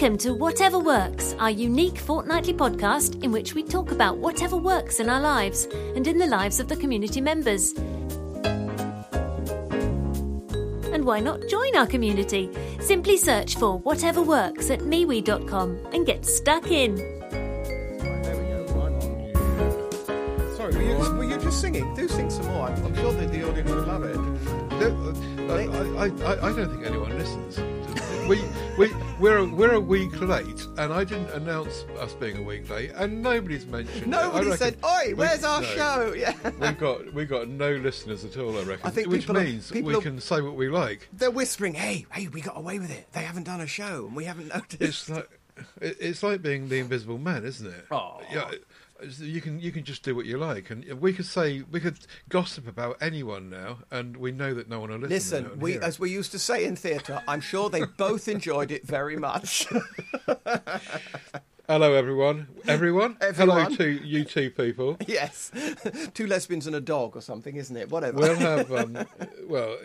Welcome to Whatever Works, our unique fortnightly podcast in which we talk about whatever works in our lives and in the lives of the community members. And why not join our community? Simply search for Whatever Works at MeWe.com and get stuck in. Sorry, were you, just, were you just singing? Do sing some more. I'm, sure that the audience would love it. Uh, I, I, I, I don't think anyone listens. We, we, we're, a, we're a week late, and I didn't announce us being a week late, and nobody's mentioned Nobody reckon said, "Oi, we- where's our no. show?" Yeah, We've got we got no listeners at all, I reckon. I think which people are- means we are- can say what we like. they're whispering, "Hey, hey, we got away with it. They haven't done a show, and we haven't noticed." It's like it's like being the Invisible Man, isn't it? Aw. Yeah, it's- you can you can just do what you like, and we could say we could gossip about anyone now, and we know that no one will listen. Listen, we, as we used to say in theatre, I'm sure they both enjoyed it very much. Hello, everyone. Everyone. Everyone. Hello to you two people. yes, two lesbians and a dog or something, isn't it? Whatever. We'll have um, well,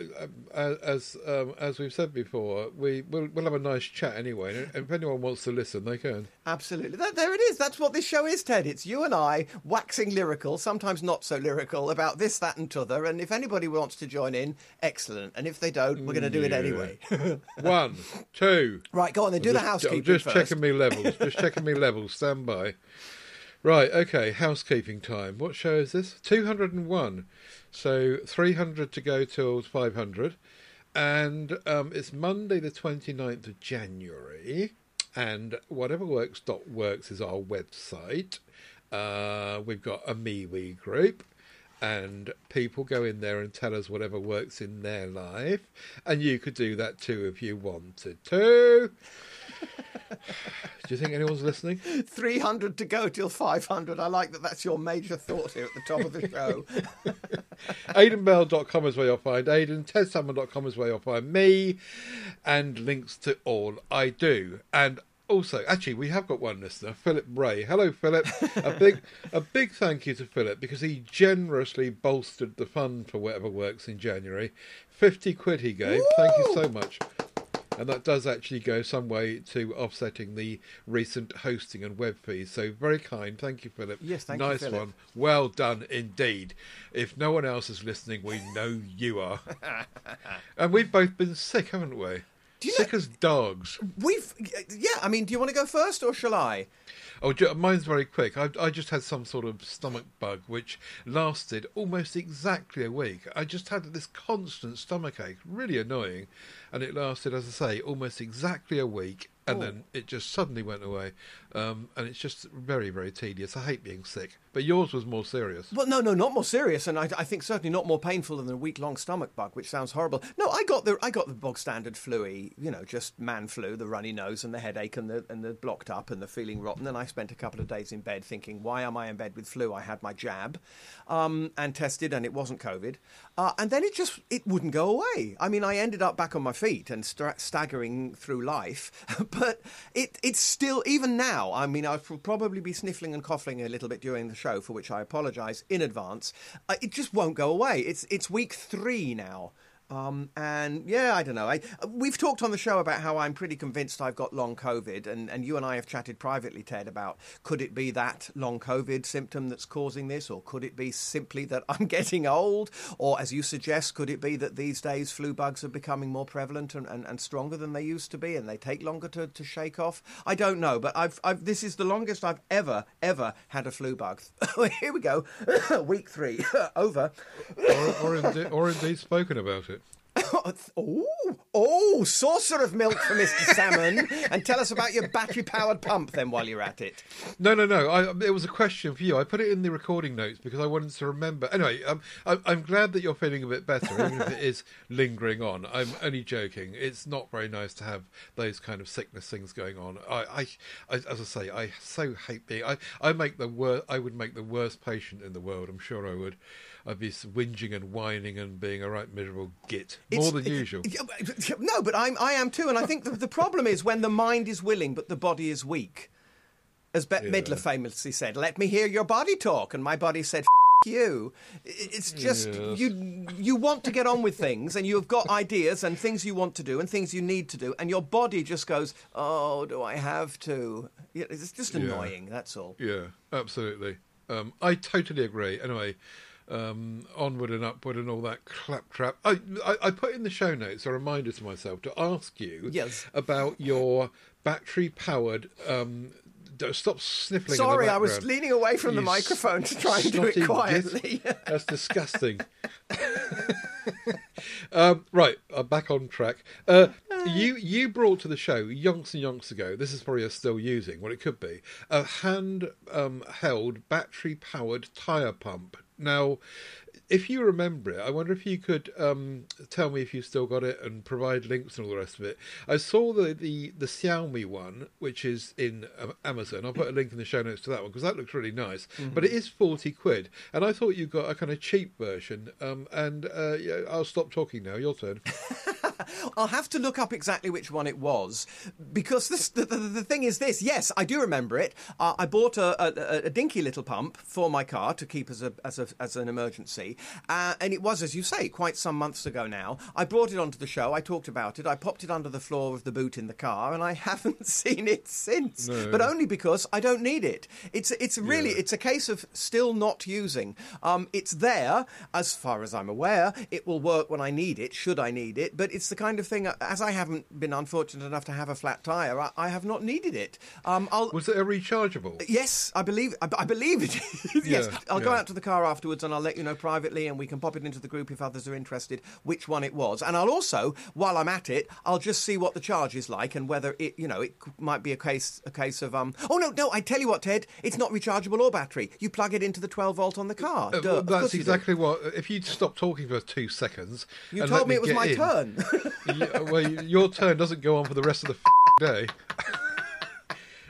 um, as um, as we've said before, we we'll, we'll have a nice chat anyway. And if anyone wants to listen, they can. Absolutely. That, there it is. That's what this show is, Ted. It's you and I waxing lyrical, sometimes not so lyrical, about this, that, and t'other. And if anybody wants to join in, excellent. And if they don't, we're going to do it anyway. One, two. right, go on then. Do the Just- housekeeping I'm just first. checking me levels. Just checking me levels. Stand by. Right. Okay. Housekeeping time. What show is this? Two hundred and one. So three hundred to go till five hundred, and um, it's Monday the 29th of January. And whatever works dot works is our website. Uh, we've got a MeWe group. And people go in there and tell us whatever works in their life. And you could do that too if you wanted to. Do you think anyone's listening? 300 to go till 500. I like that that's your major thought here at the top of the show. AidanBell.com is where you'll find Aidan. TedSalmon.com is where you'll find me. And links to all I do. And also, actually, we have got one listener, Philip Ray. Hello, Philip. A big, a big thank you to Philip because he generously bolstered the fund for whatever works in January. Fifty quid he gave. Thank you so much. And that does actually go some way to offsetting the recent hosting and web fees. So very kind. Thank you, Philip. Yes, thank you, nice Philip. one. Well done indeed. If no one else is listening, we know you are. and we've both been sick, haven't we? Do you sick know- as dogs. We've, yeah, I mean, do you want to go first or shall I? Oh, mine's very quick. I, I just had some sort of stomach bug which lasted almost exactly a week. I just had this constant stomach ache, really annoying, and it lasted, as I say, almost exactly a week, and Oh. then it just suddenly went away. Um, and it's just very, very tedious. I hate being sick, but yours was more serious. Well, no, no, not more serious, and I, I think certainly not more painful than a week-long stomach bug, which sounds horrible. No, I got the I got the bog standard flu you know, just man flu, the runny nose and the headache and the and the blocked up and the feeling rotten. And I spent a couple of days in bed thinking, why am I in bed with flu? I had my jab, um, and tested, and it wasn't COVID. Uh, and then it just it wouldn't go away. I mean, I ended up back on my feet and sta staggering through life, but it it's still even now. I mean, I'll probably be sniffling and coughing a little bit during the show, for which I apologise in advance. Uh, it just won't go away. It's it's week three now. Um, and yeah, I don't know. I, we've talked on the show about how I'm pretty convinced I've got long COVID, and, and you and I have chatted privately, Ted, about could it be that long COVID symptom that's causing this, or could it be simply that I'm getting old, or as you suggest, could it be that these days flu bugs are becoming more prevalent and, and, and stronger than they used to be, and they take longer to, to shake off? I don't know, but I've, I've this is the longest I've ever ever had a flu bug. Here we go, week three over. or, or, indeed, or indeed spoken about it. Oh, oh, saucer of milk for Mr. Salmon, and tell us about your battery-powered pump then while you're at it. No, no, no. I, it was a question for you. I put it in the recording notes because I wanted to remember. Anyway, um, I, I'm glad that you're feeling a bit better, even if it is lingering on. I'm only joking. It's not very nice to have those kind of sickness things going on. I, I, I as I say, I so hate being. I, I make the wor- I would make the worst patient in the world. I'm sure I would. I'd be whinging and whining and being a right miserable git more It's- than usual. No, but I'm, I am too, and I think the, the problem is when the mind is willing but the body is weak. As Bette Yeah. Midler famously said, "Let me hear your body talk," and my body said, F you. It's just Yes. you. You want to get on with things, and you've got ideas and things you want to do and things you need to do, and your body just goes, "Oh, do I have to?" It's just Yeah. annoying. That's all. Yeah, absolutely. Um, I totally agree. Anyway, um, onward and upward and all that claptrap. I, I, I put in the show notes a reminder to myself to ask you Yes. about your battery powered. Um, stop sniffling. Sorry, I was leaning away from the microphone to try and do it quietly. That's disgusting. um, right, I'm back on track. Uh, you you brought to the show yonks and yonks ago. This is probably a still using what it could be a hand um, held battery powered tire pump. Now, if you remember it, I wonder if you could um, tell me if you still got it and provide links and all the rest of it. I saw the the, the Xiaomi one, which is in um, Amazon. I'll put a link in the show notes to that one because that looks really nice. But it is forty quid, and I thought you got a kind of cheap version. Um, and uh, yeah, I'll stop talking now. Your turn. I'll have to look up exactly which one it was because this, the, the, the thing is this. Yes, I do remember it. Uh, I bought a, a, a dinky little pump for my car to keep as a as, a, as an emergency, uh, and it was, as you say, quite some months ago now. I brought it onto the show. I talked about it. I popped it under the floor of the boot in the car, and I haven't seen it since. No. But only because I don't need it. It's it's really Yeah. it's a case of still not using. Um, it's there as far as I'm aware. It will work when I need it, should I need it. But it's the kind of thing, uh, as I haven't been unfortunate enough to have a flat tire, I, I have not needed it. Um, I'll. Was it a rechargeable? Yes, I believe. I, I believe it is. yes, Yeah, I'll go out to the car afterwards, and I'll let you know privately, and we can pop it into the group if others are interested. Which one it was, and I'll also, while I'm at it, I'll just see what the charge is like, and whether it, you know, it might be a case, a case of um. Oh no, no! I tell you what, Ted, it's not rechargeable or battery. You plug it into the 12 volt on the car. Uh, well, that's exactly what. If you'd stop talking for two seconds, You told let me it was my in- turn. Yeah, well, your turn doesn't go on for the rest of the day.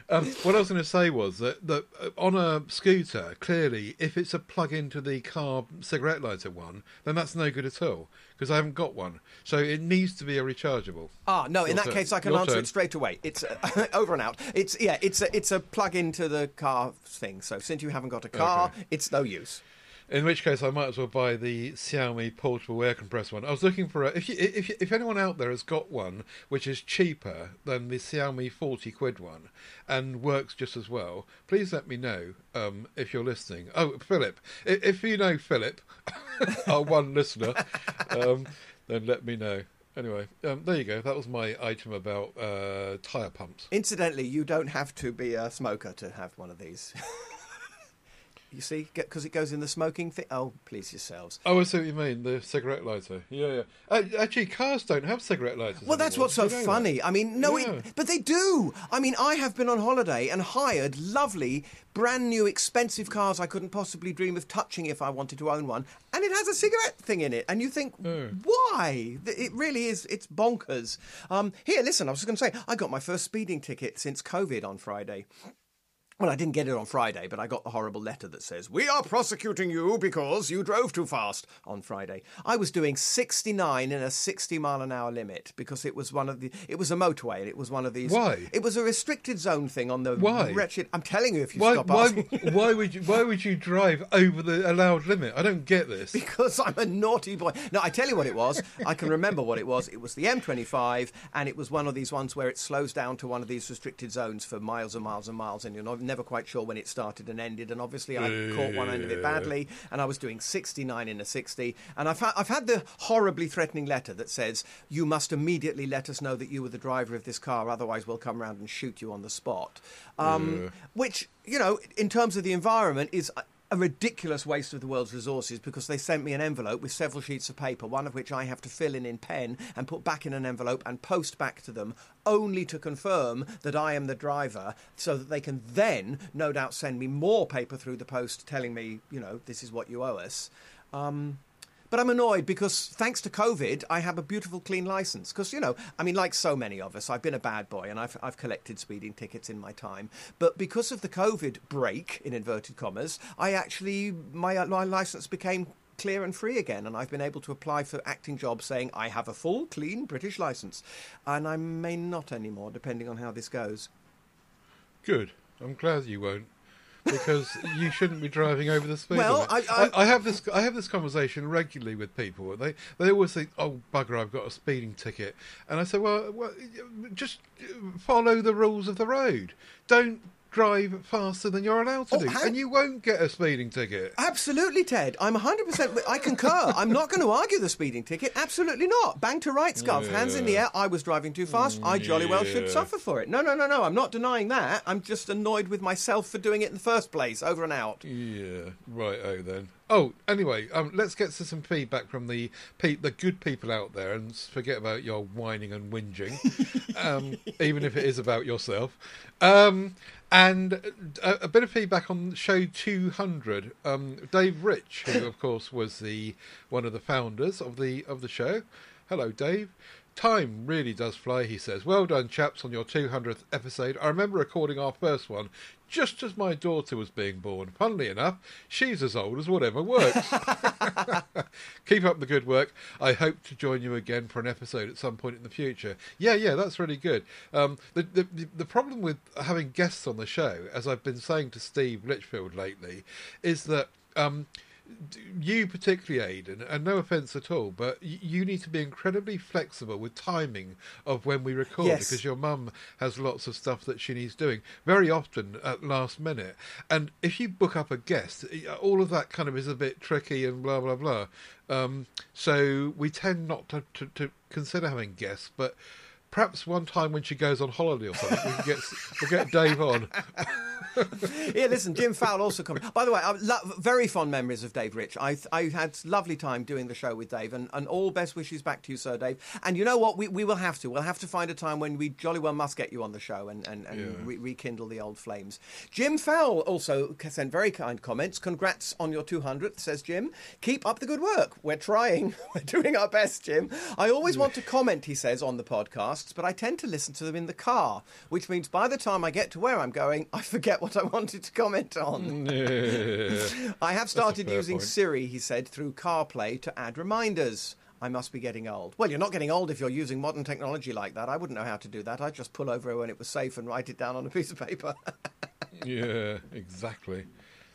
Um, what I was going to say was that, that uh, on a scooter, clearly, if it's a plug into the car cigarette lighter one, then that's no good at all because I haven't got one. So it needs to be a rechargeable. Ah, no. In that turn. case, I can Your answer turn. it straight away. It's uh, over and out. It's yeah. It's a it's a plug into the car thing. So since you haven't got a car, Okay. it's no use. In which case, I might as well buy the Xiaomi portable air compressor one. I was looking for a. If you, if you, if anyone out there has got one which is cheaper than the Xiaomi forty quid one and works just as well, please let me know. Um, if you're listening, oh Philip, if, if you know Philip, our one listener, um, then let me know. Anyway, um, there you go. That was my item about uh, tire pumps. Incidentally, you don't have to be a smoker to have one of these. you see, because it goes in the smoking thing. Oh, please yourselves. Oh, I see what you mean. The cigarette lighter. Yeah, yeah. Uh, actually, cars don't have cigarette lighters. Well, that's anymore. what's so Did you know that? funny. I mean, no, Yeah. it, but they do. I mean, I have been on holiday and hired lovely, brand new, expensive cars I couldn't possibly dream of touching if I wanted to own one, and it has a cigarette thing in it. And you think, why? It really is. It's bonkers. Um, here, listen. I was just going to say, I got my first speeding ticket since COVID on Friday. Well, I didn't get it on Friday, but I got the horrible letter that says, We are prosecuting you because you drove too fast on Friday. I was doing 69 in a 60 mile an hour limit because it was one of the, it was a motorway and it was one of these. Why? It was a restricted zone thing on the Why? wretched. I'm telling you, if you Why, stop why, asking. why would you? Why would you drive over the allowed limit? I don't get this. because I'm a naughty boy. No, I tell you what it was. I can remember what it was. It was the M25, and it was one of these ones where it slows down to one of these restricted zones for miles and miles and miles, and you're not, never quite sure when it started and ended. And obviously, I caught one end of it badly, and I was doing 69 in a 60. And I've, ha- I've had the horribly threatening letter that says, You must immediately let us know that you were the driver of this car, otherwise, we'll come round and shoot you on the spot. Um, Which, you know, in terms of the environment, is a ridiculous waste of the world's resources because they sent me an envelope with several sheets of paper, one of which I have to fill in in pen and put back in an envelope and post back to them, only to confirm that I am the driver, so that they can then, no doubt, send me more paper through the post telling me, you know, this is what you owe us. Um, but I'm annoyed because thanks to COVID, I have a beautiful clean license. Because, you know, I mean, like so many of us, I've been a bad boy and I've, I've collected speeding tickets in my time. But because of the COVID break, in inverted commas, I actually, my, uh, my license became clear and free again. And I've been able to apply for acting jobs saying I have a full, clean British license. And I may not anymore, depending on how this goes. Good. I'm glad you won't. Because you shouldn't be driving over the speed Well, limit. I- I- I, have this I have this conversation regularly with people. They they always think, "Oh bugger, I've got a speeding ticket," and I say, "Well, well just follow the rules of the road. Don't." Drive faster than you're allowed to Oh, do, hang- and you won't get a speeding ticket. Absolutely, Ted. I'm 100%. I concur. I'm not going to argue the speeding ticket. Absolutely not. Bang to right, Scov. Hands in the air. I was driving too fast. I jolly well should suffer for it. No, no, no, no. I'm not denying that. I'm just annoyed with myself for doing it in the first place. Over and out. Yeah, right. Oh, then. Oh, anyway, um, let's get to some feedback from the pe- the good people out there, and forget about your whining and whinging, um, even if it is about yourself. Um, and a, a bit of feedback on show 200. Um, Dave Rich, who of course was the one of the founders of the of the show. Hello, Dave. Time really does fly, he says. Well done, chaps, on your 200th episode. I remember recording our first one just as my daughter was being born. Funnily enough, she's as old as whatever works. Keep up the good work. I hope to join you again for an episode at some point in the future. Yeah, yeah, that's really good. Um, the, the the problem with having guests on the show, as I've been saying to Steve Litchfield lately, is that. Um, you particularly, Aidan, and no offence at all, but you need to be incredibly flexible with timing of when we record Yes. because your mum has lots of stuff that she needs doing very often at last minute. And if you book up a guest, all of that kind of is a bit tricky and blah blah blah. Um, so we tend not to, to, to consider having guests, but. Perhaps one time when she goes on holiday or something, we can get we'll get Dave on. yeah, listen, Jim Fowle also commented. By the way, I lo- very fond memories of Dave Rich. I I had lovely time doing the show with Dave, and, and all best wishes back to you, Sir Dave. And you know what? We, we will have to. We'll have to find a time when we jolly well must get you on the show and, and, and Yeah. re- rekindle the old flames. Jim Fowle also sent very kind comments. Congrats on your 200th, says Jim. Keep up the good work. We're trying. We're doing our best, Jim. I always want to comment, he says, on the podcasts, but I tend to listen to them in the car, which means by the time I get to where I'm going, I forget what I wanted to comment on. I have started using point. Siri, he said, through CarPlay to add reminders. I must be getting old. Well, you're not getting old if you're using modern technology like that. I wouldn't know how to do that. I'd just pull over when it was safe and write it down on a piece of paper. Yeah, exactly.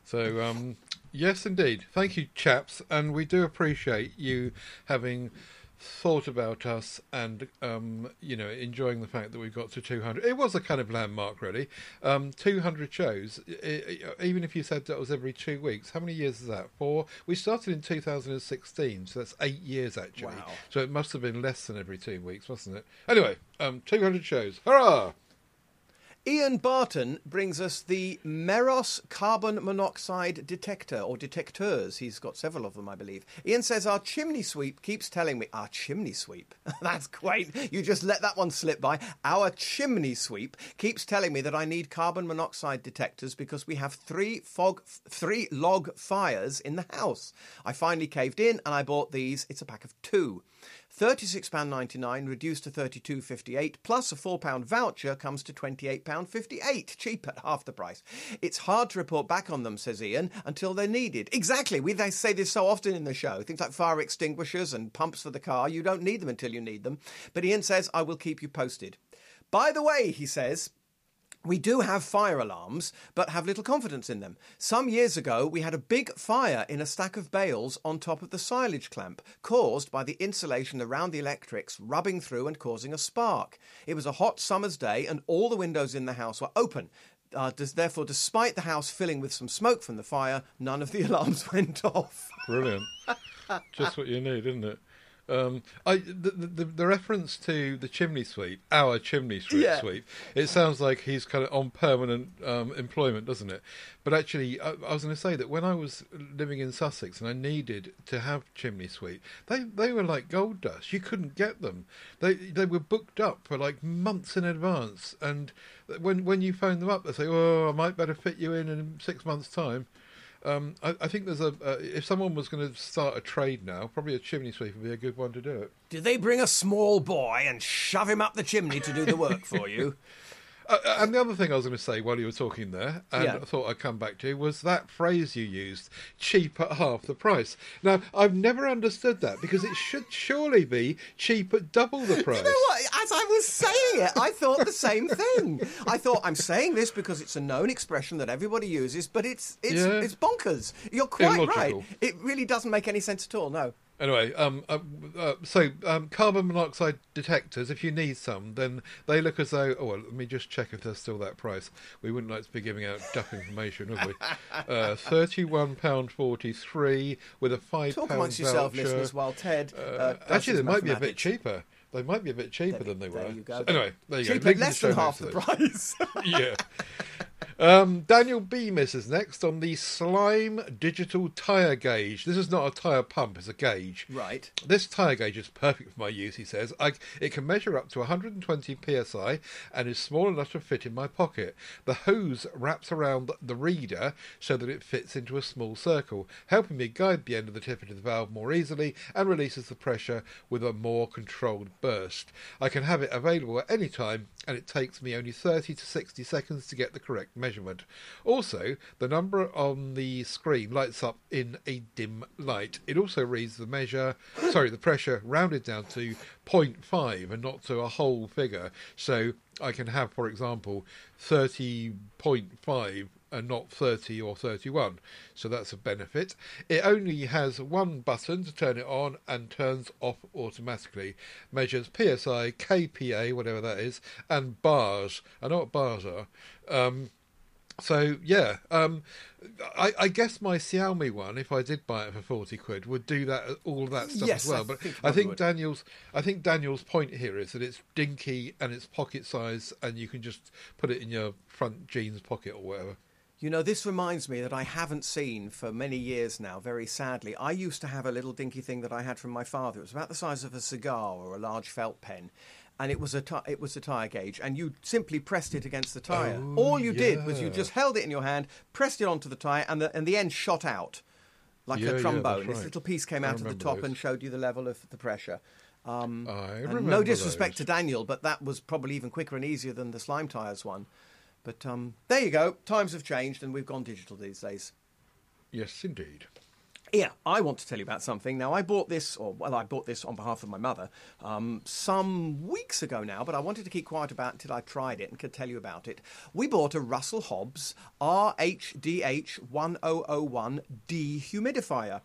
So, um, yes, indeed. Thank you, chaps, and we do appreciate you having thought about us and um, you know enjoying the fact that we got to 200 it was a kind of landmark really. Um, 200 shows I- I- even if you said that was every two weeks how many years is that? Four? We started in 2016 so that's eight years actually. Wow. so it must have been less than every two weeks wasn't it? Anyway um, 200 shows. Hurrah Ian Barton brings us the Meross carbon monoxide detector or detectors. He's got several of them, I believe. Ian says our chimney sweep keeps telling me our chimney sweep. That's great. You just let that one slip by. Our chimney sweep keeps telling me that I need carbon monoxide detectors because we have three fog, three log fires in the house. I finally caved in and I bought these. It's a pack of two. £36.99 reduced to £32.58 plus a £4 voucher comes to £28.58 cheap at half the price. It's hard to report back on them, says Ian, until they're needed. Exactly. We they say this so often in the show. Things like fire extinguishers and pumps for the car, you don't need them until you need them. But Ian says, I will keep you posted. By the way, he says, we do have fire alarms, but have little confidence in them. Some years ago, we had a big fire in a stack of bales on top of the silage clamp, caused by the insulation around the electrics rubbing through and causing a spark. It was a hot summer's day, and all the windows in the house were open. Uh, des- therefore, despite the house filling with some smoke from the fire, none of the alarms went off. Brilliant. Just what you need, isn't it? Um, I the, the the reference to the chimney sweep, our chimney sweep, Yeah. sweep. It sounds like he's kind of on permanent um, employment, doesn't it? But actually, I, I was going to say that when I was living in Sussex and I needed to have chimney sweep, they they were like gold dust. You couldn't get them. They they were booked up for like months in advance, and when when you phone them up, they say, "Oh, I might better fit you in in six months' time." Um, I, I think there's a uh, if someone was going to start a trade now, probably a chimney sweep would be a good one to do it. Did they bring a small boy and shove him up the chimney to do the work for you? Uh, uh, and the other thing I was going to say while you were talking there, and Yeah. I thought I'd come back to, you, was that phrase you used, cheap at half the price. Now, I've never understood that because it should surely be cheap at double the price. You know what? As I was saying it, I thought the same thing. I thought I'm saying this because it's a known expression that everybody uses, but it's it's Yeah. it's bonkers. You're quite Illogical. right. It really doesn't make any sense at all. No. Anyway, um, uh, uh, so um, carbon monoxide detectors, if you need some, then they look as though. Oh, well, let me just check if they're still that price. We wouldn't like to be giving out duff information, would we? Uh, Thirty-one pound forty-three with a five Talk pound amongst yourself, listeners, while Ted. Uh, Uh, actually, they might be a bit cheaper. They might be a bit cheaper There- than they there were. you go. So anyway, there you Cheaper, go. Link less than notes half the price. yeah. Um, Daniel Bemis is next on the Slime Digital Tyre Gauge. This is not a tyre pump, it's a gauge. right. This tyre gauge is perfect for my use, he says. I, it can measure up to 120 psi and is small enough to fit in my pocket. The hose wraps around the reader so that it fits into a small circle, helping me guide the end of the tip into the valve more easily and releases the pressure with a more controlled burst. I can have it available at any time and it takes me only 30 to 60 seconds to get the correct measurement. Also, the number on the screen lights up in a dim light. It also reads the measure, sorry, the pressure rounded down to 0.5 and not to a whole figure. So I can have, for example, 30.5 and not 30 or 31. So that's a benefit. It only has one button to turn it on and turns off automatically. Measures PSI, KPA, whatever that is, and bars. I know what bars are. Um, so yeah, um, I, I guess my Xiaomi one, if I did buy it for forty quid, would do that all of that stuff Yes, as well. I but think I think would. Daniel's, I think Daniel's point here is that it's dinky and it's pocket size, and you can just put it in your front jeans pocket or whatever. You know, this reminds me that I haven't seen for many years now, very sadly. I used to have a little dinky thing that I had from my father. It was about the size of a cigar or a large felt pen. And it was a it was a tire gauge, and you simply pressed it against the tire. Oh, All you did was you just held it in your hand, pressed it onto the tire, and the and the end shot out like Yeah, yeah, a trombone. This right. little piece came I out of the top those. and showed you the level of the pressure. Um, I remember no disrespect those. to Daniel, but that was probably even quicker and easier than the slime tires one. But um, there you go. Times have changed, and we've gone digital these days. Yes, indeed. Yeah, I want to tell you about something. Now, I bought this, or well, I bought this on behalf of my mother um, some weeks ago now, but I wanted to keep quiet about it until I tried it and could tell you about it. We bought a Russell Hobbs RHDH 1001 dehumidifier.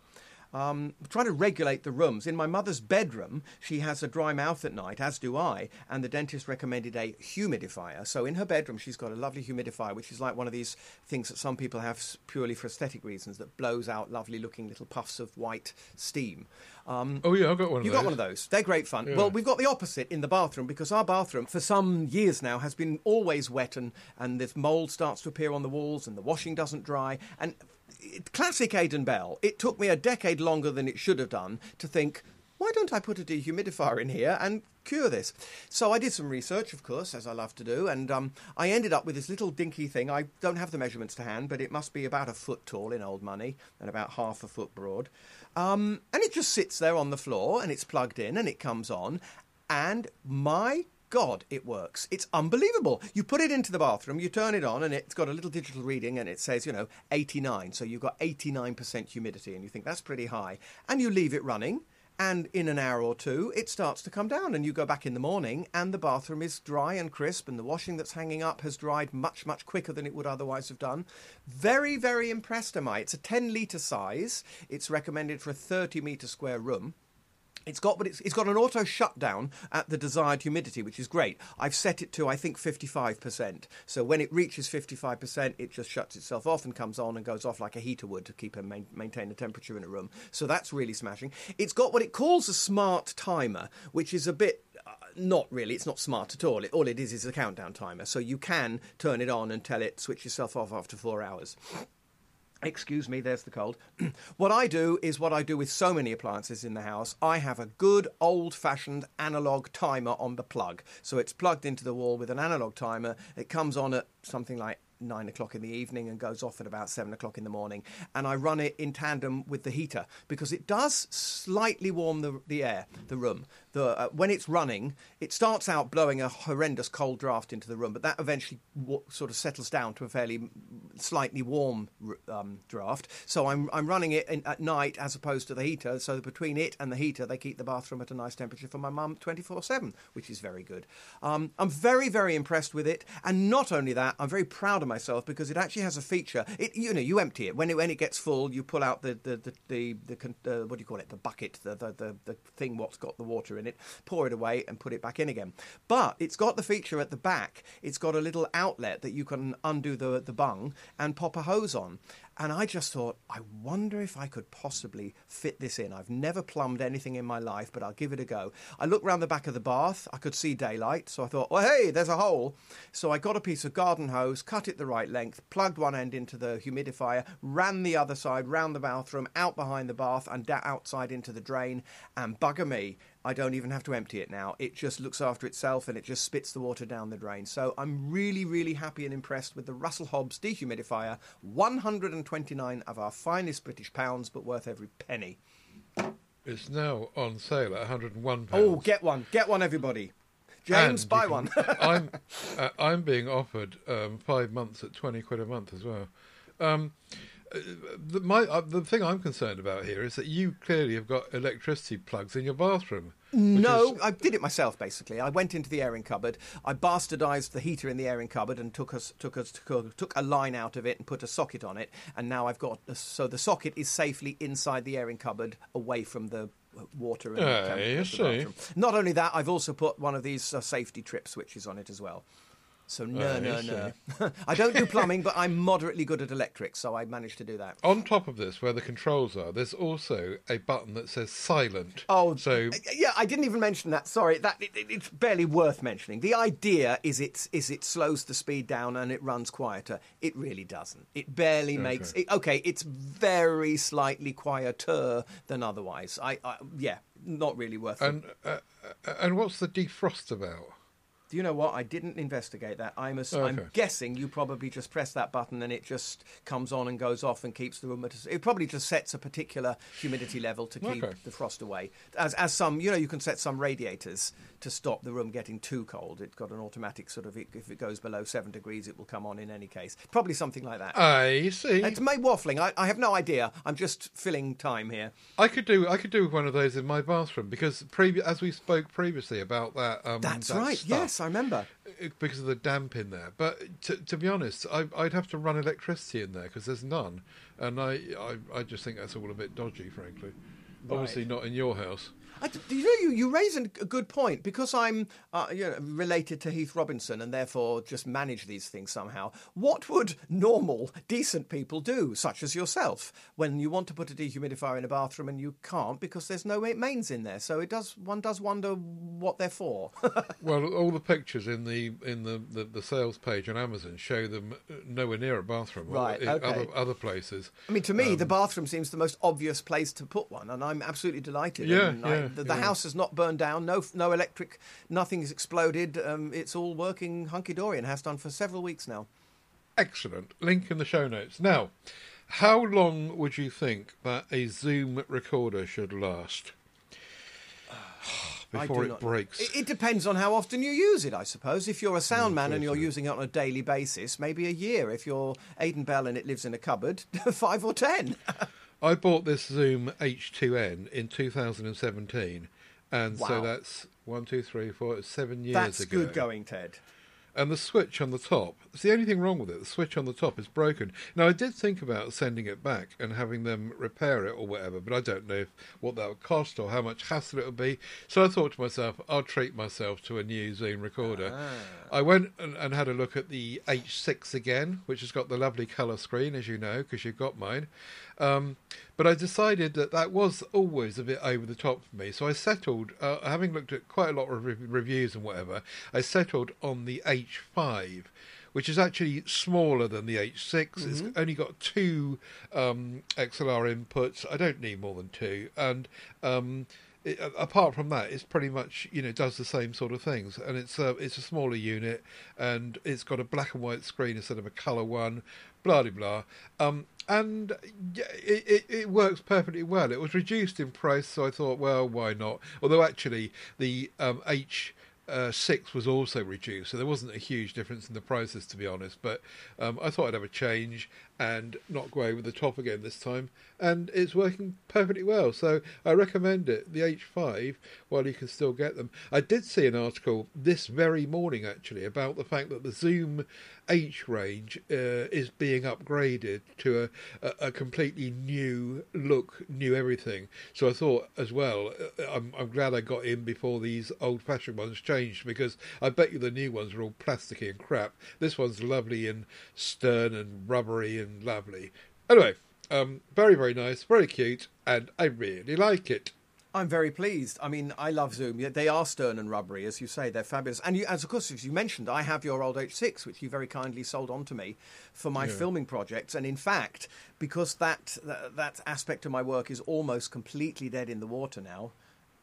Um, trying to regulate the rooms. In my mother's bedroom, she has a dry mouth at night, as do I, and the dentist recommended a humidifier. So in her bedroom, she's got a lovely humidifier, which is like one of these things that some people have purely for aesthetic reasons that blows out lovely looking little puffs of white steam. Um, Oh yeah, I've got one of you got one of those. They're great fun. Yeah. Well, we've got the opposite in the bathroom because our bathroom, for some years now, has been always wet and, and this mould starts to appear on the walls and the washing doesn't dry. And classic Aidan Bell, it took me a decade longer than it should have done to think, why don't I put a dehumidifier in here and cure this? So I did some research, of course, as I love to do, and um, I ended up with this little dinky thing. I don't have the measurements to hand, but it must be about a foot tall in old money and about half a foot broad. Um, and it just sits there on the floor and it's plugged in and it comes on. And my God, it works. It's unbelievable. You put it into the bathroom, you turn it on, and it's got a little digital reading and it says, you know, 89. So you've got 89% humidity, and you think that's pretty high. And you leave it running. And in an hour or two, it starts to come down, and you go back in the morning, and the bathroom is dry and crisp, and the washing that's hanging up has dried much, much quicker than it would otherwise have done. Very, very impressed am I. It's a 10 litre size, it's recommended for a 30 metre square room. It's got, but it's, it's got an auto shutdown at the desired humidity, which is great. I've set it to, I think, 55%. So when it reaches 55%, it just shuts itself off and comes on and goes off like a heater would to keep and main, maintain the temperature in a room. So that's really smashing. It's got what it calls a smart timer, which is a bit uh, not really. It's not smart at all. It, all it is is a countdown timer. So you can turn it on and tell it switch yourself off after four hours. Excuse me, there's the cold. what I do is what I do with so many appliances in the house. I have a good old fashioned analog timer on the plug. So it's plugged into the wall with an analog timer. It comes on at something like nine o'clock in the evening and goes off at about seven o'clock in the morning. And I run it in tandem with the heater because it does slightly warm the, the air, the room. The uh, when it's running, it starts out blowing a horrendous cold draft into the room, but that eventually w- sort of settles down to a fairly slightly warm um, draft. So I'm I'm running it in, at night as opposed to the heater. So between it and the heater, they keep the bathroom at a nice temperature for my mum 24 seven, which is very good. Um, I'm very very impressed with it, and not only that, I'm very proud of myself because it actually has a feature. It you know you empty it when it when it gets full, you pull out the the the, the, the uh, what do you call it the bucket the, the the the thing what's got the water in it, pour it away and put it back in again. But it's got the feature at the back. It's got a little outlet that you can undo the the bung and pop a hose on. And I just thought, I wonder if I could possibly fit this in. I've never plumbed anything in my life, but I'll give it a go. I looked round the back of the bath. I could see daylight. So I thought, well, hey, there's a hole. So I got a piece of garden hose, cut it the right length, plugged one end into the humidifier, ran the other side round the bathroom, out behind the bath, and outside into the drain. And bugger me, I don't even have to empty it now. It just looks after itself and it just spits the water down the drain. So I'm really, really happy and impressed with the Russell Hobbs dehumidifier. 129 of our finest British pounds, but worth every penny. It's now on sale at 101 pounds. Oh, get one. Get one, everybody. James, And buy you one. I'm uh, I'm being offered um, five months at 20 quid a month as well. Um, uh, the, my uh, the thing I'm concerned about here is that you clearly have got electricity plugs in your bathroom. No, is- I did it myself. Basically, I went into the airing cupboard. I bastardized the heater in the airing cupboard and took us took us took a, line out of it and put a socket on it. And now I've got so the socket is safely inside the airing cupboard, away from the uh, water and see. Not only that, I've also put one of these uh, safety trip switches on it as well. So no, Ah, no, you no. I don't do plumbing, but I'm moderately good at electrics, so I managed to do that. on top of this, where the controls are, there's also a button that says silent. Oh, so yeah, I didn't even mention that. Sorry, that it, it- it's barely worth mentioning. The idea is it is it slows the speed down and it runs quieter. It really doesn't. It barely makes it. Okay, it's very slightly quieter than otherwise. I, I yeah, not really worth. it. and uh, uh, and what's the defrost about? Do you know what? I didn't investigate that. I'm, ass- I'm guessing you probably just press that button and it just comes on and goes off and keeps the room at. A, it probably just sets a particular humidity level to keep Okay. the frost away. As as some, you know, you can set some radiators to stop the room getting too cold. It's got an automatic sort of. If it goes below seven degrees, it will come on in any case. Probably something like that. I see. it's my waffling. I, I have no idea. I'm just filling time here. I could do I could do one of those in my bathroom because previ- as we spoke previously about that. Um, That's that right. stuff, Yes, I remember. because of the damp in there. But to, to be honest, I, I'd have to run electricity in there because there's none, and I, I I just think that's all a bit dodgy, frankly. Obviously, not in your house. I, do you know you, you raise a good point because I'm uh, you know, related to Heath Robinson and therefore just manage these things somehow. What would normal, decent people do, such as yourself, when you want to put a dehumidifier in a bathroom and you can't because there's no mains in there? So it does one does wonder what they're for. Well, all the pictures in the in the, the, the sales page on Amazon show them uh, nowhere near a bathroom. Right, okay. Other other places. I mean, to me, the bathroom seems the most obvious place to put one, and I'm absolutely delighted. Yeah, I- yeah, the, the house has not burned down. No, no electric. Nothing's exploded. Um, it's all working hunky dory and has done for several weeks now. Excellent. Link in the show notes. Now, how long would you think that a Zoom recorder should last before it not- breaks? It, it depends on how often you use it, I suppose. If you're a sound man and you're using it on a daily basis, maybe a year. If you're Aidan Bell and it lives in a cupboard, five or ten. I bought this Zoom H2N in 2017, and so that's one, two, three, four, seven years That's ago. That's good going, Ted. And the switch on the top, it's the only thing wrong with it. The switch on the top is broken. Now, I did think about sending it back and having them repair it or whatever, but I don't know if, what that would cost or how much hassle it would be. So I thought to myself, I'll treat myself to a new Zoom recorder. Ah. I went and, and had a look at the H6 again, which has got the lovely colour screen, as you know, because you've got mine. Um, but I decided that that was always a bit over the top for me. So I settled, uh, having looked at quite a lot of re- reviews and whatever, I settled on the H5, which is actually smaller than the H6. It's only got two um, XLR inputs. I don't need more than two. And um, it, apart from that, it's pretty much you know does the same sort of things, and it's a it's a smaller unit, and it's got a black and white screen instead of a colour one, blah blah blah. Um, and it, it, it works perfectly well. It was reduced in price, so I thought, well, why not? Although actually, the um, H uh, six was also reduced, so there wasn't a huge difference in the prices, to be honest. But um, I thought I'd have a change and not go over the top again this time, and it's working perfectly well. So I recommend it. The H5, while you can still get them. I did see an article this very morning actually about the fact that the Zoom H range uh, is being upgraded to a, a, completely new look, new everything. So I thought as well, uh, I'm, I'm glad I got in before these old-fashioned ones changed because I bet you the new ones are all plasticky and crap. This one's lovely and stern and rubbery and lovely. Anyway, um, very very nice, very cute, and I really like it. I'm very pleased. I mean, I love Zoom. They are stern and rubbery, as you say. They're fabulous. And you, as of course, as you mentioned, I have your old H6, which you very kindly sold on to me for my yeah. filming projects. And in fact, because that, that that aspect of my work is almost completely dead in the water now,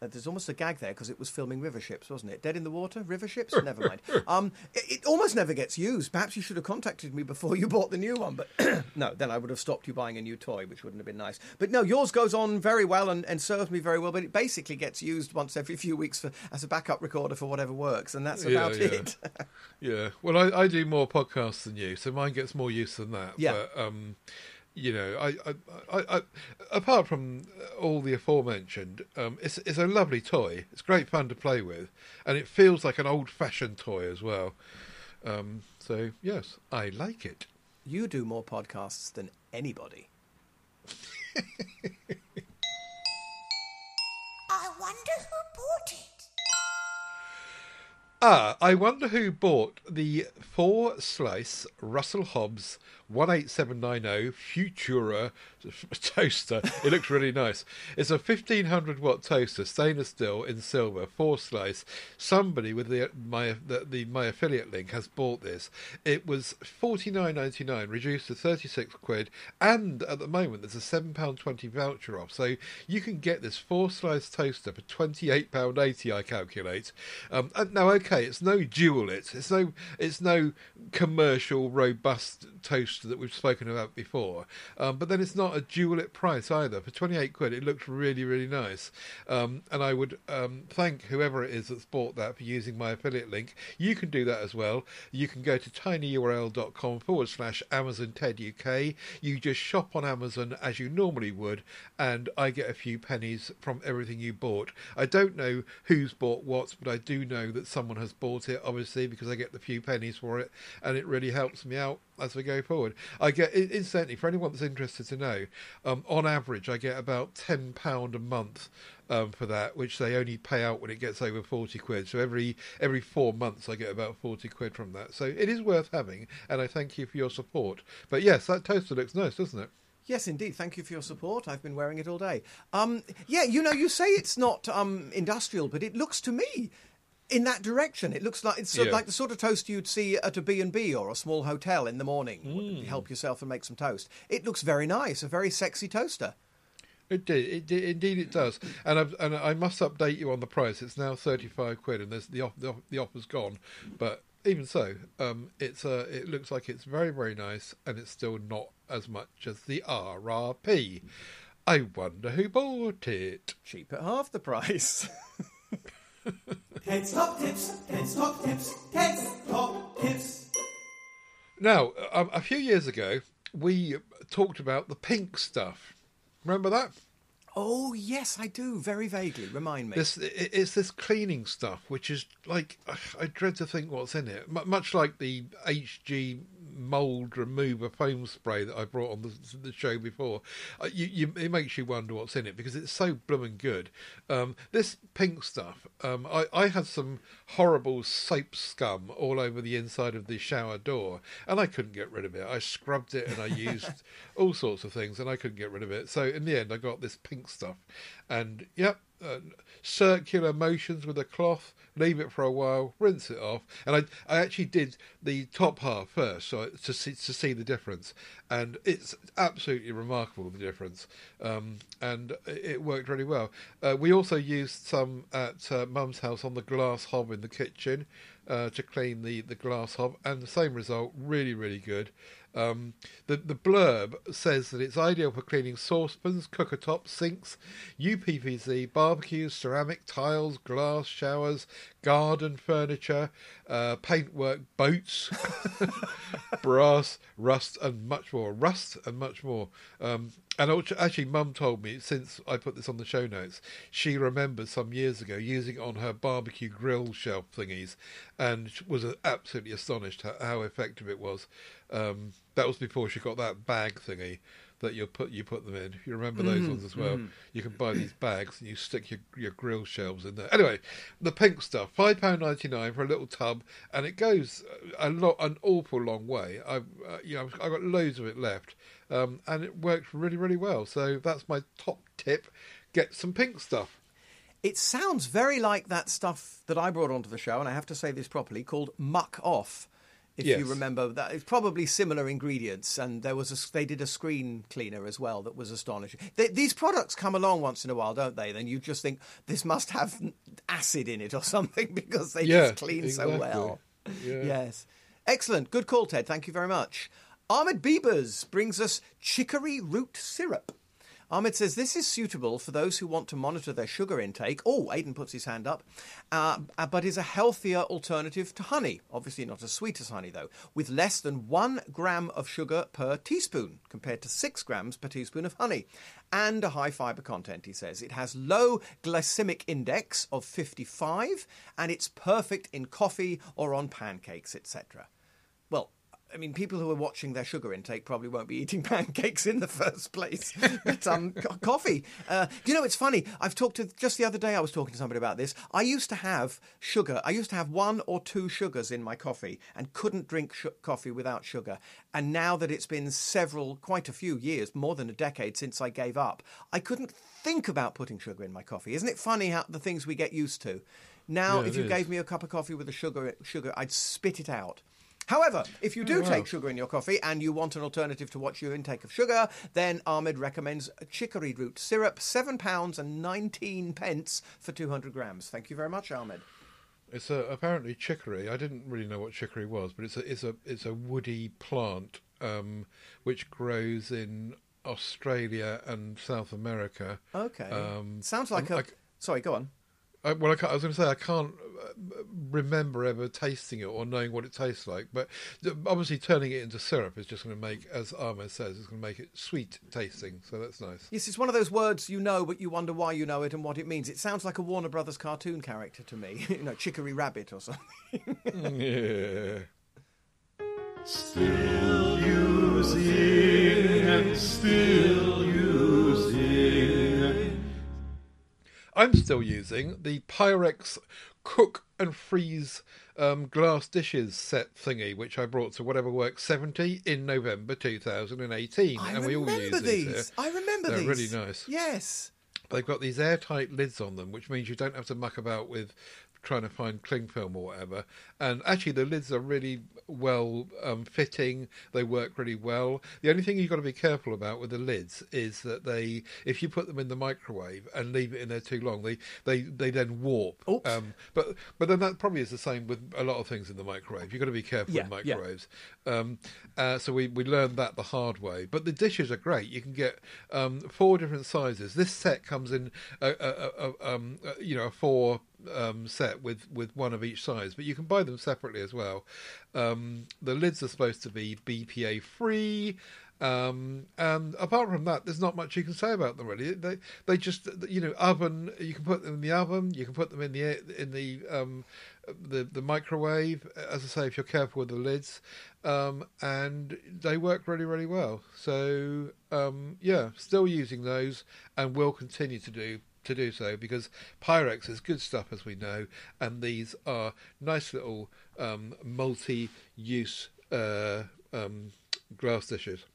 uh, there's almost a gag there because it was filming river ships, wasn't it? Dead in the water, river ships. Never mind. Um, it, it, almost never gets used. Perhaps you should have contacted me before you bought the new one, but no, then I would have stopped you buying a new toy, which wouldn't have been nice. But no, yours goes on very well and, and serves me very well. But it basically gets used once every few weeks for, as a backup recorder for whatever works, and that's about yeah, yeah. it. yeah. Well, I, I, do more podcasts than you, so mine gets more use than that. Yeah. But, um, you know, I, I, I, I, apart from all the aforementioned, um, it's it's a lovely toy. It's great fun to play with, and it feels like an old-fashioned toy as well. Um, so yes, I like it. You do more podcasts than anybody. I wonder who bought it. Ah, I wonder who bought the four slice Russell Hobbs 18790 Futura toaster. It looks really nice. It's a 1500 watt toaster, stainless steel in silver, four slice. Somebody with the my the, the my affiliate link has bought this. It was 49.99, reduced to 36 quid, and at the moment there's a seven pound twenty voucher off. So you can get this four slice toaster for 28 pound 80. I calculate. Um, now, okay, it's no dual. It's it's no it's no commercial robust toaster that we've spoken about before. Um, but then it's not a Dualit price either. For 28 quid, it looks really, really nice. Um, and I would um, thank whoever it is that's bought that for using my affiliate link. You can do that as well. You can go to tinyurl.com forward slash Amazon TED UK. You just shop on Amazon as you normally would, and I get a few pennies from everything you bought. I don't know who's bought what, but I do know that someone has bought it, obviously, because I get the few pennies for it, and it really helps me out as we go forward. I get incidentally for anyone that's interested to know, um, on average, I get about ten pound a month um, for that, which they only pay out when it gets over forty quid. So every every four months, I get about forty quid from that. So it is worth having, and I thank you for your support. But yes, that toaster looks nice, doesn't it? Yes, indeed. Thank you for your support. I've been wearing it all day. Um, yeah, you know, you say it's not um, industrial, but it looks to me in that direction. It looks like it's yeah. like the sort of toast you'd see at a B&B or a small hotel in the morning. Mm. Help yourself and make some toast. It looks very nice, a very sexy toaster. It did. It. Indeed, it does. And I've, and I must update you on the price. It's now thirty five quid, and there's the off, the, the offer's gone. But even so, um, it's uh, it looks like it's very very nice, and it's still not as much as the RRP. I wonder who bought it. Cheap at half the price. Ted's Top Tips, Ted's Top Tips, Ted's Top Tips. Now, um, a few years ago, we talked about the pink stuff. Remember that? Oh yes, I do. Very vaguely. Remind me. This it's this cleaning stuff, which is like I dread to think what's in it. M- much like the HG mold remover foam spray that I brought on the, the show before. Uh, you, you, it makes you wonder what's in it because it's so blooming good. Um, this pink stuff, um, I, I had some horrible soap scum all over the inside of the shower door, and I couldn't get rid of it. I scrubbed it and I used all sorts of things, and I couldn't get rid of it. So in the end, I got this pink stuff, and yep. Uh, circular motions with a cloth, leave it for a while, rinse it off. And I, I actually did the top half first so to see to see the difference, and it's absolutely remarkable the difference. Um, and it worked really well. Uh, we also used some at uh, Mum's house on the glass hob in the kitchen uh, to clean the the glass hob, and the same result. Really, really good. Um, the the blurb says that it's ideal for cleaning saucepans, cooker tops, sinks, UPVC, barbecues, ceramic tiles, glass showers, garden furniture, uh, paintwork, boats, brass, rust, and much more. Rust and much more. Um, and actually, Mum told me since I put this on the show notes, she remembers some years ago using it on her barbecue grill shelf thingies, and was absolutely astonished how, effective it was. Um, that was before she got that bag thingy that you put you put them in. You remember those ones as well. You can buy these bags and you stick your your grill shelves in there. Anyway, the pink stuff, five pound ninety nine for a little tub, and it goes a lot, an awful long way. I, uh, you know, I got loads of it left, um, and it works really, really well. So that's my top tip: get some pink stuff. It sounds very like that stuff that I brought onto the show, and I have to say this properly, called Muc-Off. If you remember that, it's probably similar ingredients, and there was a, they did a screen cleaner as well that was astonishing. They, these products come along once in a while, don't they? Then you just think this must have acid in it or something because they Yeah, just clean so well. Yeah. Yes, excellent, good call, Ted. Thank you very much. Ahmed Biebers brings us chicory root syrup. Ahmed says this is suitable for those who want to monitor their sugar intake. Oh, Aidan puts his hand up, uh, uh, but is a healthier alternative to honey. Obviously, not as sweet as honey, though, with less than one gram of sugar per teaspoon compared to six grams per teaspoon of honey. And a high fiber content, he says. It has low glycemic index of 55, and it's perfect in coffee or on pancakes, etc. Well, I mean, people who are watching their sugar intake probably won't be eating pancakes in the first place. But um, co- coffee. Uh, you know, it's funny. I've talked to just the other day. I was talking to somebody about this. I used to have sugar. I used to have one or two sugars in my coffee and couldn't drink sh- coffee without sugar. And now that it's been several, quite a few years, more than a decade since I gave up, I couldn't think about putting sugar in my coffee. Isn't it funny how the things we get used to? Now, Yeah, if you is. gave me a cup of coffee with a sugar, sugar, I'd spit it out. However, if you do wow. take sugar in your coffee and you want an alternative to what's your intake of sugar, then Ahmed recommends chicory root syrup, seven pounds and nineteen pence for two hundred grams. Thank you very much, Ahmed. It's a, apparently chicory. I didn't really know what chicory was, but it's a it's a it's a woody plant um, which grows in Australia and South America. Okay, Um, sounds like um, a. I- Sorry, go on. I, well, I, can't, I was going to say I can't uh, remember ever tasting it or knowing what it tastes like, but obviously turning it into syrup is just going to make, as Ahmed says, it's going to make it sweet tasting. So that's nice. Yes, it's one of those words you know, but you wonder why you know it and what it means. It sounds like a Warner Brothers cartoon character to me. you know, Chicory Rabbit or something. yeah. Still using and still using. I'm still using the Pyrex cook and freeze um, glass dishes set thingy, which I brought to Whatever Works 70 in November 2018. I and we all remember use these. here. I remember They're these. really nice. Yes. They've got these airtight lids on them, which means you don't have to muck about with trying to find cling film or whatever. And actually, the lids are really well um, fitting. They work really well. The only thing you've got to be careful about with the lids is that they, if you put them in the microwave and leave it in there too long, they they, they then warp. Oops. Um, but but then that probably is the same with a lot of things in the microwave. You've got to be careful Yeah, with yeah. microwaves. Um, uh, so we, we learned that the hard way. But the dishes are great. You can get um, four different sizes. This set comes in a, a, a, a, um, a, you know a four um, set with, with one of each size, but you can buy them separately as well. Um, the lids are supposed to be BPA free. Um, and apart from that, there's not much you can say about them really. They they just you know oven. You can put them in the oven. You can put them in the in the um, the the microwave. As I say, if you're careful with the lids, um, and they work really really well. So um, yeah, still using those, and will continue to do to do so because Pyrex is good stuff as we know, and these are nice little um, multi-use uh, um, glass dishes.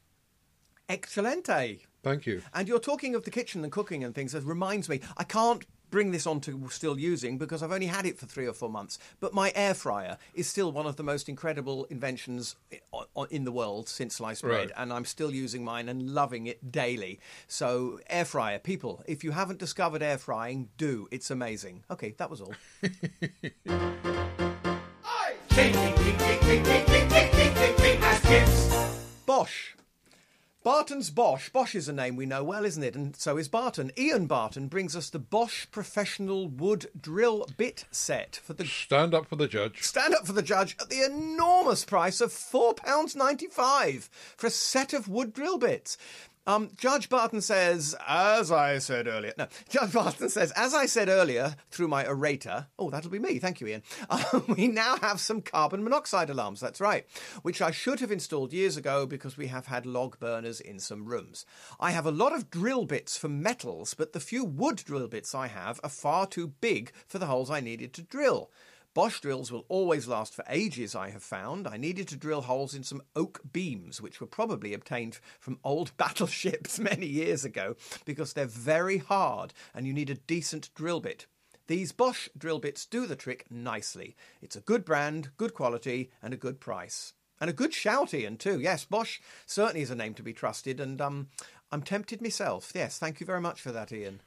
Excelente. Thank you. And you're talking of the kitchen and cooking and things. That reminds me, I can't bring this on to still using because I've only had it for three or four months. But my air fryer is still one of the most incredible inventions in the world since sliced bread, right. and I'm still using mine and loving it daily. So, air fryer, people, if you haven't discovered air frying, do. It's amazing. Okay, that was all. Bosch. Barton's Bosch. Bosch is a name we know well, isn't it? And so is Barton. Ian Barton brings us the Bosch Professional Wood Drill Bit Set for the Stand up for the judge. stand up for the judge at the enormous price of £4.95 for a set of wood drill bits. Um, Judge Barton says, as I said earlier, no, Judge Barton says, as I said earlier through my orator, oh, that'll be me, thank you, Ian, um, we now have some carbon monoxide alarms, that's right, which I should have installed years ago because we have had log burners in some rooms. I have a lot of drill bits for metals, but the few wood drill bits I have are far too big for the holes I needed to drill. Bosch drills will always last for ages, I have found. I needed to drill holes in some oak beams, which were probably obtained from old battleships many years ago, because they're very hard and you need a decent drill bit. These Bosch drill bits do the trick nicely. It's a good brand, good quality, and a good price. And a good shout, Ian, too. Yes, Bosch certainly is a name to be trusted, and um, I'm tempted myself. Yes, thank you very much for that, Ian.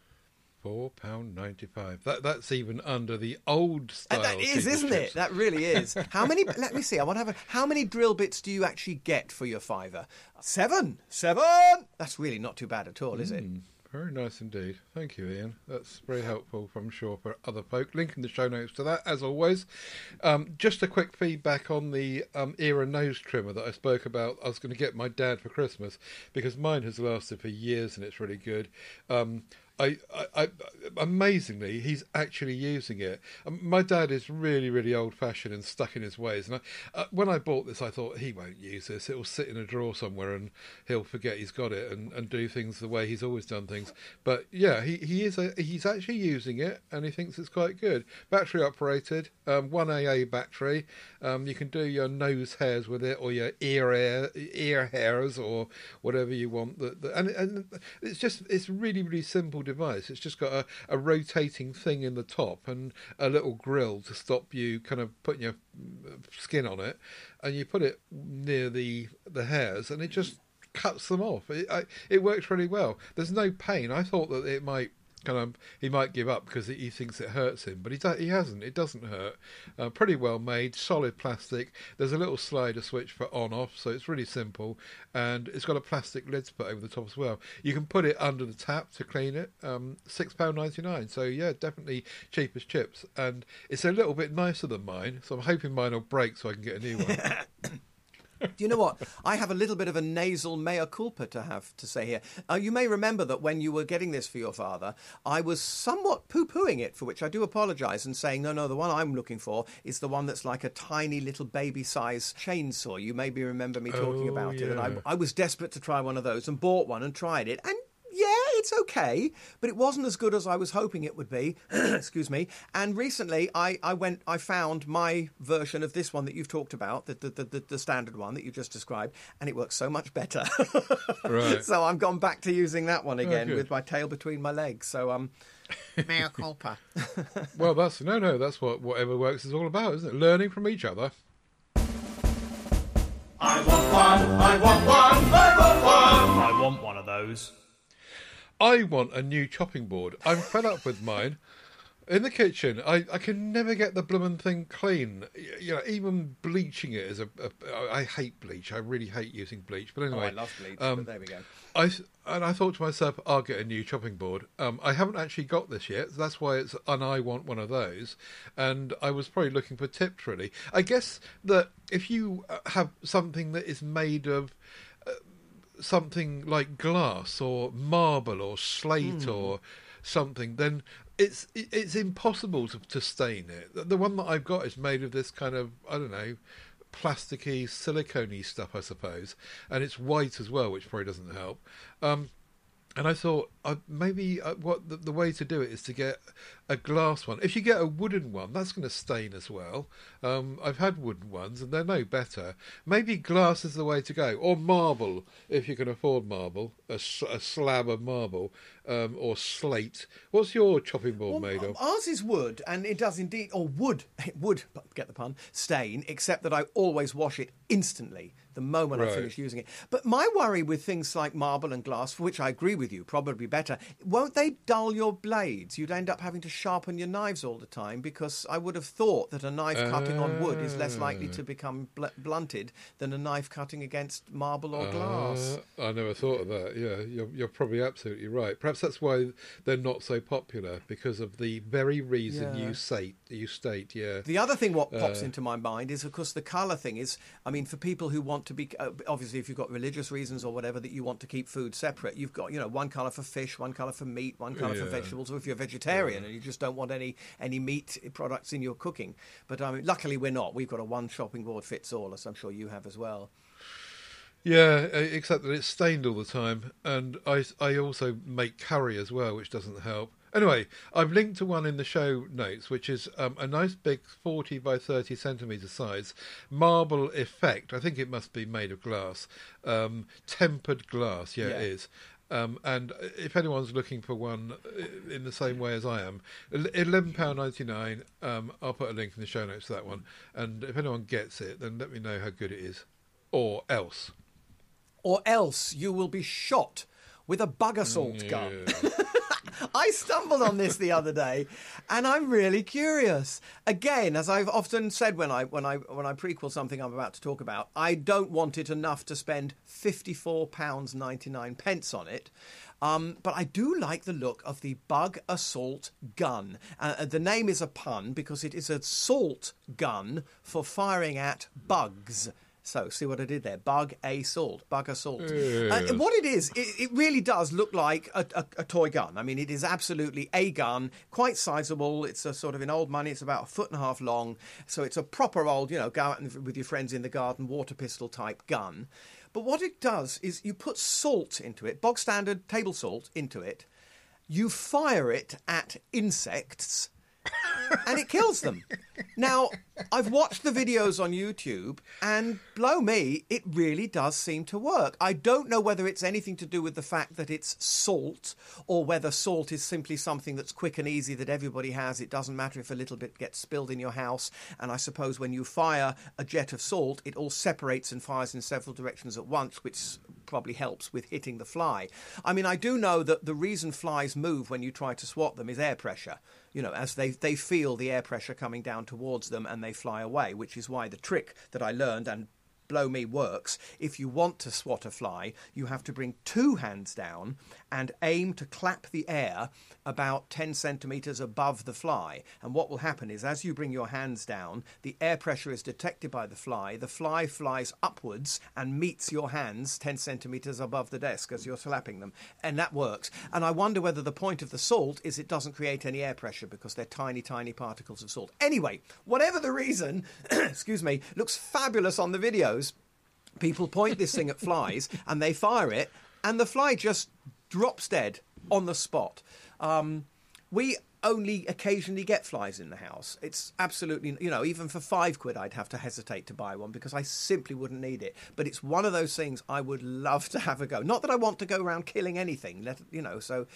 Four pound ninety five. That that's even under the old style. And that is, isn't chips. it? That really is. How many? let me see. I want to have a. How many drill bits do you actually get for your fiver? Seven. Seven. That's really not too bad at all, is it? Very nice indeed. Thank you, Ian. That's very helpful, I'm sure, for other folk. Link in the show notes to that, as always. Um, just a quick feedback on the um, era nose trimmer that I spoke about. I was going to get my dad for Christmas because mine has lasted for years and it's really good. Um, I, I, I, amazingly, he's actually using it. Um, my dad is really, really old-fashioned and stuck in his ways. And I, uh, when I bought this, I thought he won't use this. It will sit in a drawer somewhere, and he'll forget he's got it and, and do things the way he's always done things. But yeah, he, he is a, he's actually using it, and he thinks it's quite good. Battery operated, um, one AA battery. Um, you can do your nose hairs with it, or your ear ear hairs, or whatever you want. The, and and it's just it's really really simple device. It's just got a, a rotating thing in the top and a little grill to stop you kind of putting your mm, skin on it, and you put it near the the hairs, and it just cuts them off. It I, it works really well. There's no pain. I thought that it might kind of he might give up because he thinks it hurts him, but he he hasn't. It doesn't hurt. Uh, pretty well made, solid plastic. There's a little slider switch for on off, so it's really simple, and it's got a plastic lid to put over the top as well. You can put it under the tap to clean it. Um, Six pound ninety nine. So yeah, definitely cheap as chips, and it's a little bit nicer than mine. So I'm hoping mine will break so I can get a new one. Do you know what? I have a little bit of a nasal mea culpa to have to say here. Uh, you may remember that when you were getting this for your father, I was somewhat poo pooing it, for which I do apologise, and saying, no, no, the one I'm looking for is the one that's like a tiny little baby size chainsaw. You maybe remember me talking Oh, about it. And I, yeah. I was desperate to try one of those and bought one and tried it. And yeah, it's okay, but it wasn't as good as I was hoping it would be. Excuse me. And recently, I, I went, I found my version of this one that you've talked about, the the, the, the, the standard one that you just described, and it works so much better. Right. So I'm gone back to using that one again good. with my tail between my legs. So um, mea culpa. well, that's no, no. That's what whatever works is all about, isn't it? Learning from each other. I want one, I want one, I want one. I want one of those. I want a new chopping board. I'm fed up with mine. In the kitchen, I, I can never get the bloomin' thing clean. You know, even bleaching it is a, a. I hate bleach. I really hate using bleach. But Oh, anyway, I love bleach. um, but there we go. I and I thought to myself, I'll get a new chopping board. Um, I haven't actually got this yet. That's why it's and I want one of those. And I was probably looking for tips. Really, I guess that if you uh, have something that is made of something like glass or marble or slate or something, then it's it's impossible to, to stain it. The- The one that I've got is made of this kind of I don't know plasticky, silicone stuff, I suppose, and it's white as well, which probably doesn't help. Um, and I thought uh, maybe uh, what the, the way to do it is to get a glass one. If you get a wooden one, that's going to stain as well. Um, I've had wooden ones and they're no better. Maybe glass is the way to go, or marble if you can afford marble, a slab of marble, um, or slate. What's your chopping board Well, made of? Ours is wood, and it does indeed, or wood, it would, get the pun, stain, except that I always wash it instantly the moment I finish using it. But my worry with things like marble and glass, for which I agree with you, probably better, won't they dull your blades? You'd end up having to sharpen your knives all the time because I would have thought that a knife cutting on wood is less likely Ah. to become bl- blunted than a knife cutting against marble or glass. Uh, I never thought of that. Yeah, you're, you're probably absolutely right. Perhaps that's why they're not so popular because of the very reason Yeah. you state. You state, yeah. The other thing what pops Uh, into my mind is, of course, the colour thing is. I mean, for people who want to be, uh, obviously, if you've got religious reasons or whatever that you want to keep food separate, you've got you know one colour for fish, one colour for meat, one colour for vegetables. Or if you're vegetarian and you just don't want any any meat products in your cooking, but I mean, luckily we're not. We've got a one shopping board fits all, as I'm sure you have as well. Yeah, except that it's stained all the time, and I, I also make curry as well, which doesn't help. Anyway, I've linked to one in the show notes, which is um, a nice big 40 by 30 centimetre size marble effect. I think it must be made of glass, um, tempered glass. Yeah, Yeah. it is. Um, and if anyone's looking for one uh, in the same way as I am, eleven pound ninety nine. Um, I'll put a link in the show notes to that one. And if anyone gets it, then let me know how good it is, or else. Or else you will be shot with a bug assault gun. I stumbled on this the other day, and I'm really curious. Again, as I've often said when I when I when I prequel something I'm about to talk about, I don't want it enough to spend fifty four pounds ninety nine pence on it. Um, but I do like the look of the Bug Assault Gun. Uh, the name is a pun because it is a salt gun for firing at bugs. So, see what I did there? Bug a salt, bug assault. Uh, what it is, it, it really does look like a, a, a toy gun. I mean, it is absolutely a gun, quite sizable. It's a sort of in old money. It's about a foot and a half long. So it's a proper old, you know, go out and- with your friends in the garden, water pistol type gun. But what it does is you put salt into it, bog standard table salt into it. You fire it at insects and it kills them. Now, I've watched the videos on YouTube, and blow me, it really does seem to work. I don't know whether it's anything to do with the fact that it's salt, or whether salt is simply something that's quick and easy that everybody has. It doesn't matter if a little bit gets spilled in your house. And I suppose when you fire a jet of salt, it all separates and fires in several directions at once, which probably helps with hitting the fly. I mean, I do know that the reason flies move when you try to swat them is air pressure you know, as they, they feel the air pressure coming down towards them and they fly away, which is why the trick that I learned and blow me works. If you want to swat a fly, you have to bring two hands down and aim to clap the air about 10 centimeters above the fly. And what will happen is, as you bring your hands down, the air pressure is detected by the fly. The fly flies upwards and meets your hands 10 centimeters above the desk as you're slapping them. And that works. And I wonder whether the point of the salt is it doesn't create any air pressure because they're tiny, tiny particles of salt. Anyway, whatever the reason, excuse me, looks fabulous on the videos. People point this thing at flies and they fire it, and the fly just drops dead on the spot. Um, we only occasionally get flies in the house. It's absolutely, you know, even for five quid, I'd have to hesitate to buy one because I simply wouldn't need it. But it's one of those things I would love to have a go. Not that I want to go around killing anything, let, you know, so.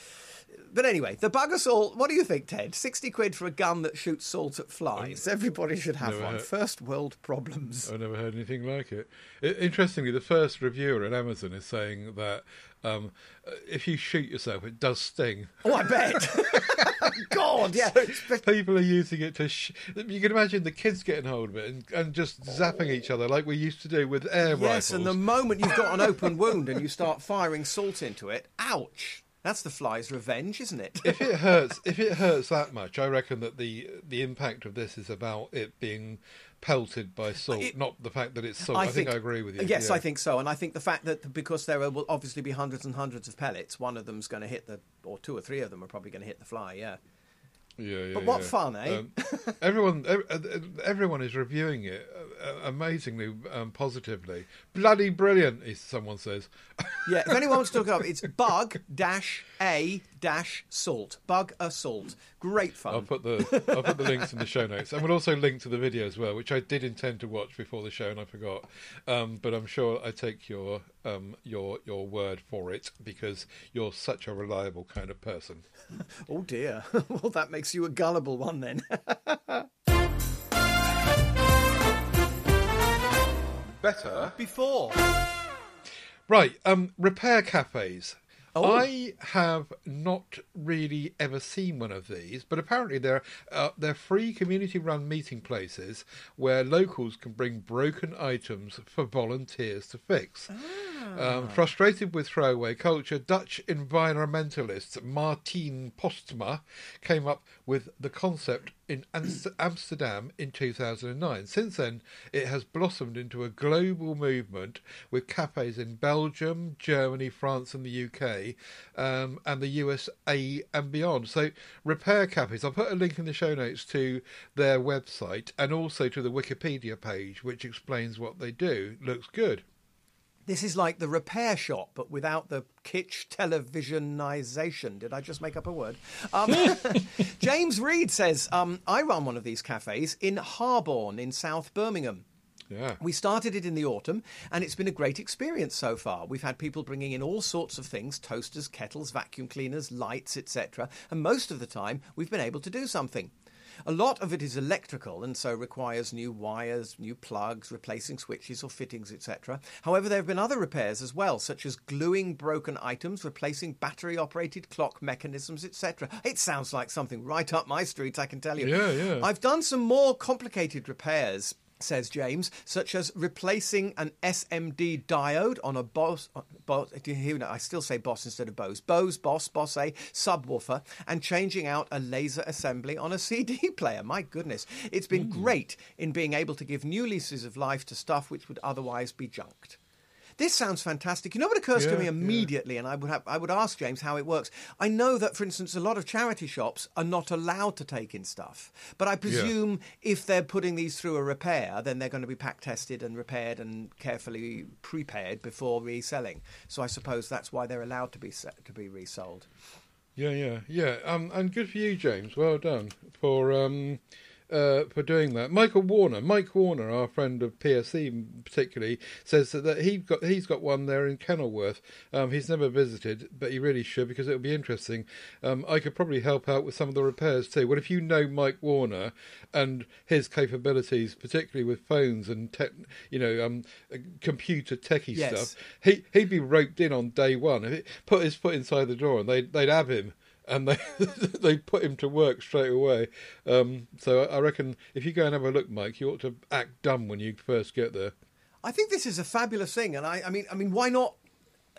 But anyway, the bug salt. what do you think, Ted? 60 quid for a gun that shoots salt at flies. Everybody should have Never one. heard- First world problems. I've never heard anything like it. Interestingly, the first reviewer at Amazon is saying that um, if you shoot yourself, it does sting. Oh, I bet. God, yeah. People are using it to. Sh- you can imagine the kids getting hold of it and, and just zapping each other like we used to do with air Yes, rifles. and the moment you've got an open wound and you start firing salt into it, ouch! That's the fly's revenge, isn't it? if it hurts, if it hurts that much, I reckon that the the impact of this is about it being pelted by salt, It- not the fact that it's salt. I, think, I agree with you. Yes, yeah. I think so, and I think the fact that because there will obviously be hundreds and hundreds of pellets, one of them's going to hit the, or two or three of them are probably going to hit the fly. Yeah. Yeah, yeah, But what yeah. fun, eh? Um, everyone, everyone is reviewing it uh, amazingly um, positively. Bloody brilliant, someone says. Yeah, if anyone wants to look it up, it's bug dash a dash salt. Bug assault. Great fun. I'll put the I'll put the links in the show notes, and we'll also link to the video as well, which I did intend to watch before the show and I forgot. Um, but I'm sure I take your um, your your word for it because you're such a reliable kind of person. Oh dear. well, that makes you a gullible one then. Better Before. Right, um, repair cafes. Oh. I have not really ever seen one of these, but apparently they're uh, they're free community-run meeting places where locals can bring broken items for volunteers to fix. Um, frustrated with throwaway culture, Dutch environmentalist Martine Postma came up with the concept in Amsterdam in 2009. Since then, it has blossomed into a global movement with cafes in Belgium, Germany, France, and the UK, um, and the USA and beyond. So, repair cafes. I'll put a link in the show notes to their website and also to the Wikipedia page, which explains what they do. Looks good. This is like the repair shop, but without the kitsch televisionization. Did I just make up a word? Um, James Reed says, um, I run one of these cafes in Harborne in South Birmingham. Yeah. We started it in the autumn, and it's been a great experience so far. We've had people bringing in all sorts of things toasters, kettles, vacuum cleaners, lights, etc. And most of the time, we've been able to do something. A lot of it is electrical and so requires new wires, new plugs, replacing switches or fittings, etc. However, there have been other repairs as well, such as gluing broken items, replacing battery operated clock mechanisms, etc. It sounds like something right up my street, I can tell you. Yeah, yeah. I've done some more complicated repairs. Says James, such as replacing an SMD diode on a Bose, Bose do you hear that? I still say Boss instead of Bose, Bose, Boss, Boss A subwoofer, and changing out a laser assembly on a CD player. My goodness, it's been hmm. great in being able to give new leases of life to stuff which would otherwise be junked. This sounds fantastic. You know what occurs to Yeah, me yeah. immediately, and I would have, I would ask James how it works. I know that, for instance, a lot of charity shops are not allowed to take in stuff, but I presume if they're putting these through a repair, then they're going to be pack tested and repaired and carefully prepared before reselling. So I suppose that's why they're allowed to be set, to be resold. Yeah, yeah, yeah. Um, and good for you, James. Well done for um, uh, for doing that. Michael Warner, Mike Warner, our friend of PSC particularly, says that, that he got he's got one there in Kenilworth. Um, he's never visited, but he really should because it would be interesting. Um, I could probably help out with some of the repairs too. Well, if you know Mike Warner and his capabilities, particularly with phones and tech, you know, um, uh, computer techie Yes. stuff, he he'd be roped in on day one. If he put his foot inside the door and they they'd have him and they they put him to work straight away. Um, so I reckon if you go and have a look, Mike, you ought to act dumb when you first get there. I think this is a fabulous thing, and I, I mean, I mean, why not?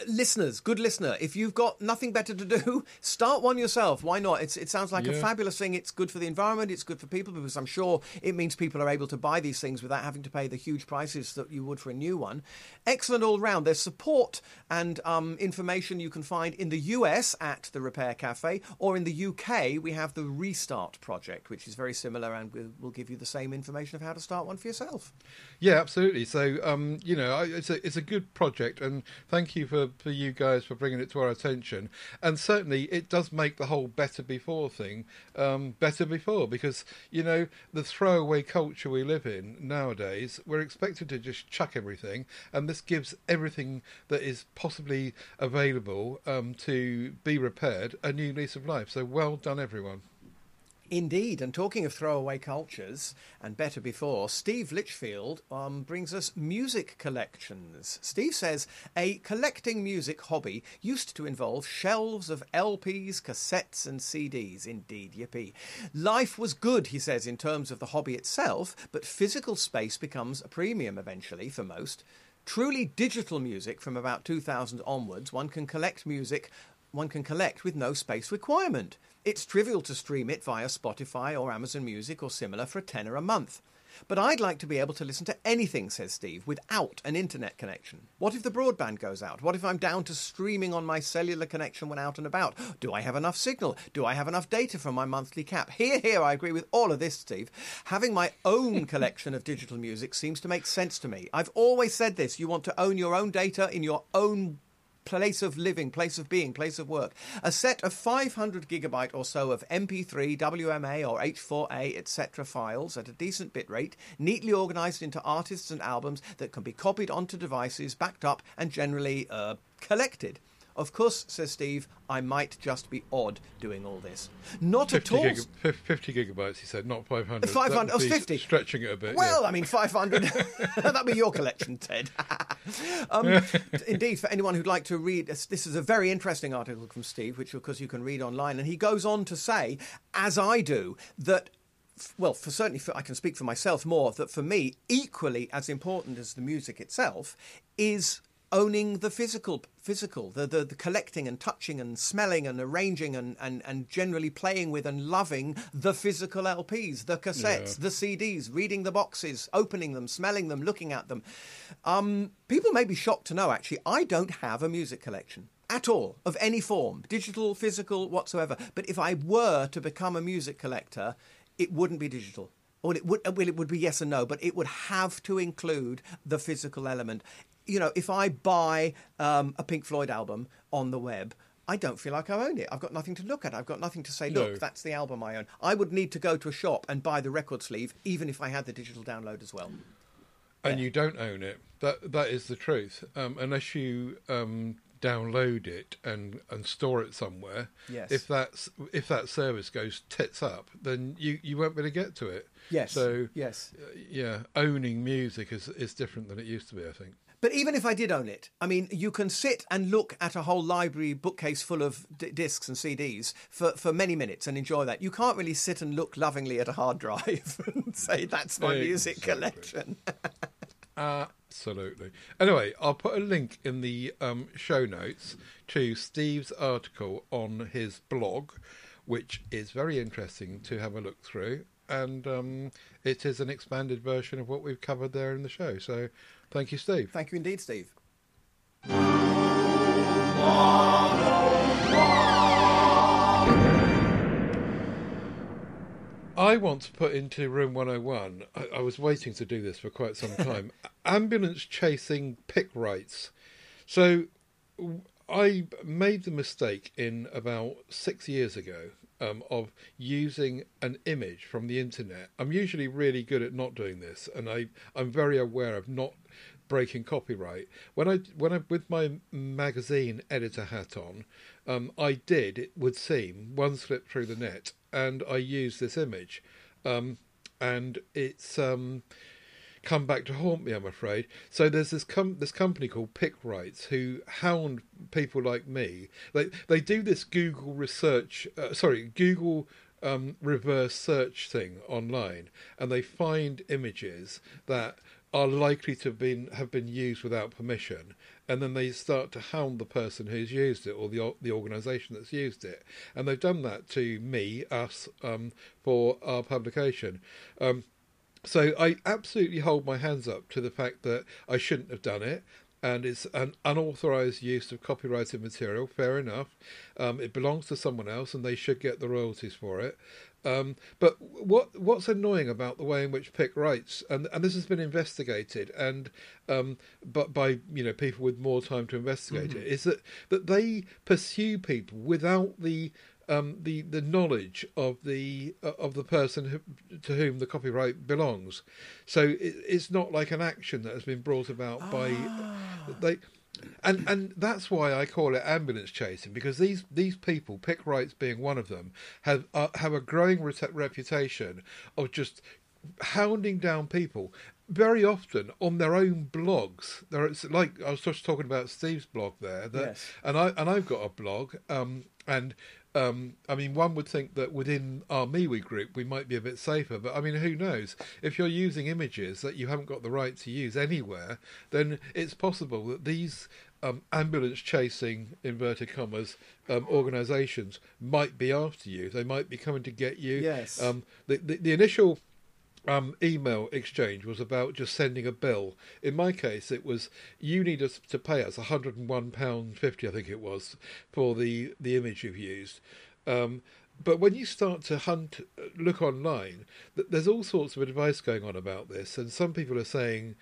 Listeners, good listener, if you've got nothing better to do, start one yourself. Why not? It's, it sounds like a fabulous thing. It's good for the environment. It's good for people because I'm sure it means people are able to buy these things without having to pay the huge prices that you would for a new one. Excellent all round. There's support and um, information you can find in the US at the Repair Cafe, or in the UK we have the Restart Project, which is very similar and will will give you the same information of how to start one for yourself. Yeah, absolutely. So, um, you know, I- it's a it's a good project, and thank you for, for you guys for bringing it to our attention. And certainly, it does make the whole better before thing um, better before because you know the throwaway culture we live in nowadays. We're expected to just chuck everything, and this gives everything that is possibly available um, to be repaired a new lease of life. So, well done, everyone. Indeed, and talking of throwaway cultures and better before, Steve Litchfield um, brings us music collections. Steve says a collecting music hobby used to involve shelves of LPs, cassettes, and CDs. Indeed, yippee. Life was good, he says, in terms of the hobby itself, but physical space becomes a premium eventually for most. Truly digital music from about 2000 onwards, one can collect music one can collect with no space requirement. It's trivial to stream it via Spotify or Amazon Music or similar for a tenner a month. But I'd like to be able to listen to anything, says Steve, without an internet connection. What if the broadband goes out? What if I'm down to streaming on my cellular connection when out and about? Do I have enough signal? Do I have enough data from my monthly cap? Here, here, I agree with all of this, Steve. Having my own collection of digital music seems to make sense to me. I've always said this you want to own your own data in your own place of living, place of being, place of work. A set of 500 gigabyte or so of MP3, WMA, or M4A, etc. files at a decent bit rate, neatly organized into artists and albums that can be copied onto devices, backed up, and generally uh, collected. Of course, says Steve, I might just be odd doing all this. Not at 50, all. giga- 50 gigabytes, he said, not 500. 500 That would oh, be 50. Stretching it a bit. Well, yeah. I mean, 500. That'd be your collection, Ted. um, indeed, for anyone who'd like to read, this this is a very interesting article from Steve, which of course you can read online. And he goes on to say, as I do, that. Well, for certainly, for, I can speak for myself more. That for me, equally as important as the music itself, is owning the physical physical the, the the collecting and touching and smelling and arranging and, and and generally playing with and loving the physical lps the cassettes the cds reading the boxes opening them smelling them looking at them um, people may be shocked to know actually i don't have a music collection at all of any form digital physical whatsoever but if i were to become a music collector it wouldn't be digital well, it would. Well, it would be yes and no, but it would have to include the physical element. You know, if I buy um, a Pink Floyd album on the web, I don't feel like I own it. I've got nothing to look at. I've got nothing to say. Look, No. that's the album I own. I would need to go to a shop and buy the record sleeve, even if I had the digital download as well. and you don't own it. That that is the truth. Um, unless you um, download it and, and store it somewhere. Yes. If that's if that service goes tits up, then you, you won't be able to get to it. Yes. So yes. uh, yeah, owning music is is different than it used to be. I think. But even if I did own it, I mean, you can sit and look at a whole library bookcase full of d- discs and CDs for, for many minutes and enjoy that. You can't really sit and look lovingly at a hard drive and say, that's my music collection. Absolutely. Anyway, I'll put a link in the um, show notes to Steve's article on his blog, which is very interesting to have a look through. And um, it is an expanded version of what we've covered there in the show. So thank you, Steve. Thank you indeed, Steve. I want to put into room 101, I, I was waiting to do this for quite some time, ambulance chasing PicRights. So I made the mistake in about six years ago um, of using an image from the internet. I'm usually really good at not doing this, and I, I'm very aware of not breaking copyright. When I when I with my magazine editor hat on, um, I did it would seem one slip through the net, and I used this image, um, and it's um, come back to haunt me. I'm afraid. So there's this com- this company called PicRights who hound people like me. They they do this Google research. Uh, sorry, Google um, reverse search thing online, and they find images that are likely to have been have been used without permission, and then they start to hound the person who's used it or the the organisation that's used it, and they've done that to me, us, um, for our publication. Um, so I absolutely hold my hands up to the fact that I shouldn't have done it. And it's an unauthorized use of copyrighted material. Fair enough. Um, it belongs to someone else, and they should get the royalties for it. Um, but what what's annoying about the way in which PicRights, and and this has been investigated, and um, but by you know people with more time to investigate it, is that that they pursue people without the um, the the knowledge of the uh, of the person who, to whom the copyright belongs. So it, it's not like an action that has been brought about by they. And and that's why I call it ambulance chasing because these, these people, PicRights being one of them, have uh, have a growing rete- reputation of just hounding down people very often on their own blogs. There, it's like I was just talking about Steve's blog there, that, Yes. and I and I've got a blog, um, and um, I mean, one would think that within our MeWe group we might be a bit safer, but I mean, who knows? If you're using images that you haven't got the right to use anywhere, then it's possible that these um, ambulance chasing inverted commas um, organisations might be after you. They might be coming to get you. Yes. Um, the, the the initial um, email exchange was about just sending a bill. In my case, it was you need us to pay us one hundred and one pound fifty, I think it was, for the the image you've used. Um, but when you start to hunt, look online, th- there's all sorts of advice going on about this, and some people are saying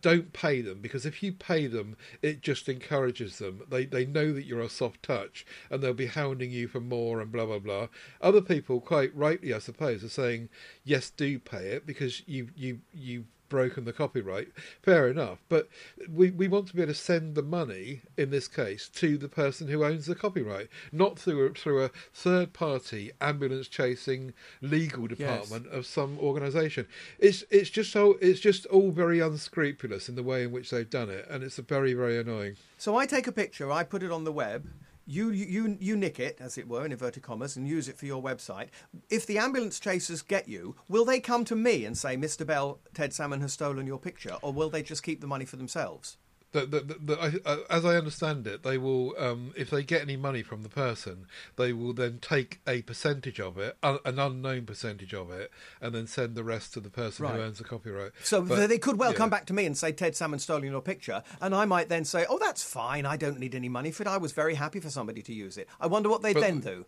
don't pay them because if you pay them, it just encourages them. They they know that you're a soft touch and they'll be hounding you for more and blah blah blah. Other people, quite rightly, I suppose, are saying yes, do pay it because you you you broken the copyright. Fair enough, but we we want to be able to send the money in this case to the person who owns the copyright, not through a, through a third party ambulance chasing legal department of some organisation. It's it's just so it's just all very unscrupulous in the way in which they've done it, and it's very very annoying. So I take a picture, I put it on the web. You, you you nick it, as it were, in inverted commas, and use it for your website. If the ambulance chasers get you, will they come to me and say, "Mr. Bell, Ted Salmon has stolen your picture," or will they just keep the money for themselves? The, the, the, the, I, uh, as I understand it, they will, um, if they get any money from the person, they will then take a percentage of it, un, an unknown percentage of it, and then send the rest to the person Right. who owns the copyright. So But, they could well yeah. come back to me and say, Ted Salmon stole your picture. And I might then say, oh, that's fine. I don't need any money for it. I was very happy for somebody to use it. I wonder what they'd But- then do.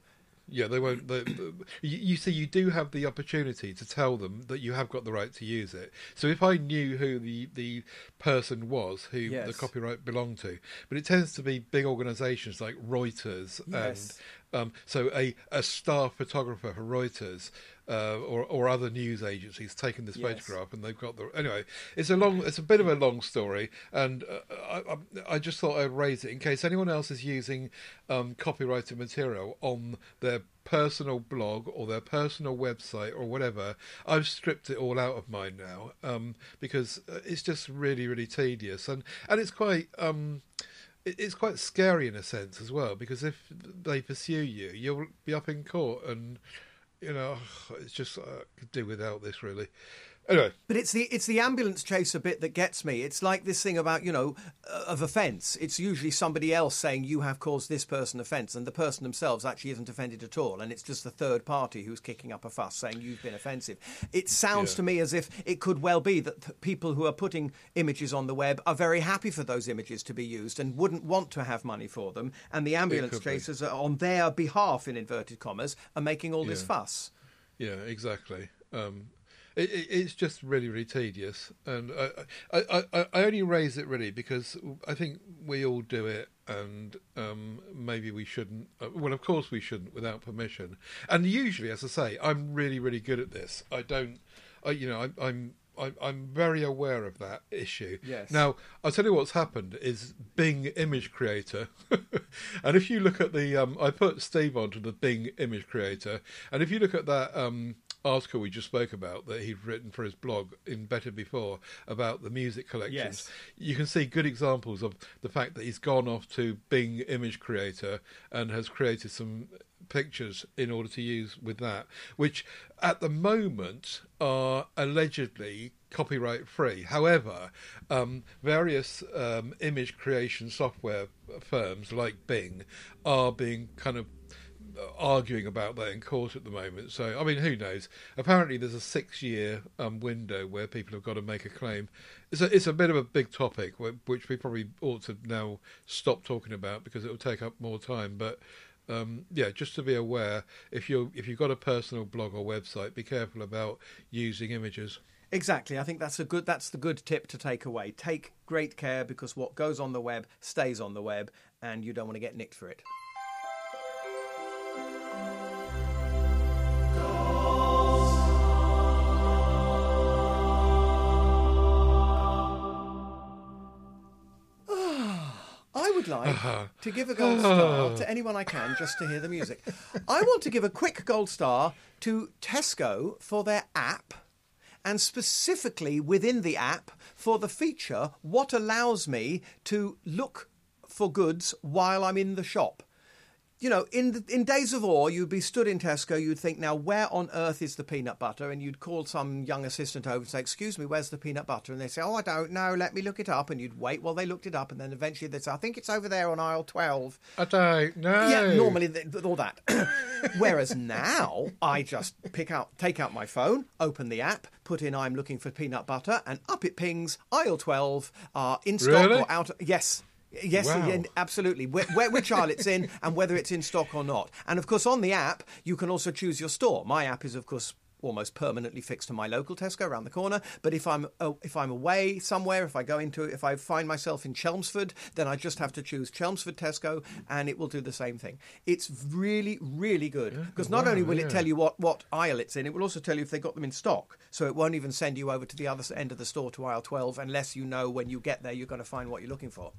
Yeah, they won't. They, you, you see, you do have the opportunity to tell them that you have got the right to use it. So if I knew who the, the person was who the copyright belonged to, but it tends to be big organisations like Reuters Yes. and um, so a, a staff photographer for Reuters uh, or or other news agencies taken this Yes. photograph and they've got the anyway. It's a long, it's a bit of a long story, and uh, I, I, just thought I'd raise it in case anyone else is using um, copyrighted material on their personal blog or their personal website or whatever. I've stripped it all out of mine now um, because uh, it's just really really tedious and and it's quite. Um, it's quite scary in a sense as well because if they pursue you, you'll be up in court, and you know it's just uh, I could do without this really. Anyway, But it's the it's the ambulance chaser bit that gets me. It's like this thing about you know uh, of offence. It's usually somebody else saying you have caused this person offence, and the person themselves actually isn't offended at all, and it's just the third party who's kicking up a fuss saying you've been offensive. It sounds Yeah. to me as if it could well be that th- people who are putting images on the web are very happy for those images to be used and wouldn't want to have money for them, and the ambulance could be. chasers are on their behalf, in inverted commas, are making all this fuss. yeah, exactly. Um, it, it, it's just really, really tedious, and I, I, I, I only raise it really because I think we all do it, and um, maybe we shouldn't. uh, Well, of course we shouldn't without permission. And usually, as I say, I'm really, really good at this. I don't, I, you know, I, I'm. I'm, I'm very aware of that issue. Yes. Now, I'll tell you what's happened is Bing Image Creator, and if you look at the, um, I put Steve onto the Bing Image Creator, and if you look at that um, article we just spoke about that he'd written for his blog in Better Before about the music collections, Yes. you can see good examples of the fact that he's gone off to Bing Image Creator and has created some pictures in order to use with that, which at the moment are allegedly copyright free. However, um, various um, image creation software firms like Bing are being kind of arguing about that in court at the moment. So, I mean, who knows? Apparently, there's a six-year um, window where people have got to make a claim. It's a it's a bit of a big topic, which we probably ought to now stop talking about because it will take up more time. But um, yeah, just to be aware, if you if you've got a personal blog or website, be careful about using images. Exactly. I think that's a good that's the good tip to take away. Take great care because what goes on the web stays on the web and you don't want to get nicked for it. Would like to give a gold star to anyone I can just to hear the music. I want to give a quick gold star to Tesco for their app and specifically within the app for the feature what allows me to look for goods while I'm in the shop. You know, in the, in days of ore, you'd be stood in Tesco. You'd think, now where on earth is the peanut butter? And you'd call some young assistant over and say, "Excuse me, where's the peanut butter?" And they say, "Oh, I don't know. Let me look it up." And you'd wait while they looked it up, and then eventually they'd say, "I think it's over there on aisle 12. I don't know. Yeah, normally th- all that. Whereas now, I just pick out, take out my phone, open the app, put in "I'm looking for peanut butter," and up it pings aisle 12 uh, in stock Really? or out. Yes. Yes, Wow. yeah, absolutely. Where, where, which aisle it's in and whether it's in stock or not. And of course, on the app, you can also choose your store. My app is, of course, almost permanently fixed to my local Tesco around the corner. But if I'm uh, if I'm away somewhere, if I go into if I find myself in Chelmsford, then I just have to choose Chelmsford Tesco, and it will do the same thing. It's really really good because not wow, only will yeah. it tell you what what aisle it's in, it will also tell you if they got them in stock. So it won't even send you over to the other end of the store to aisle 12 unless you know when you get there you're going to find what you're looking for.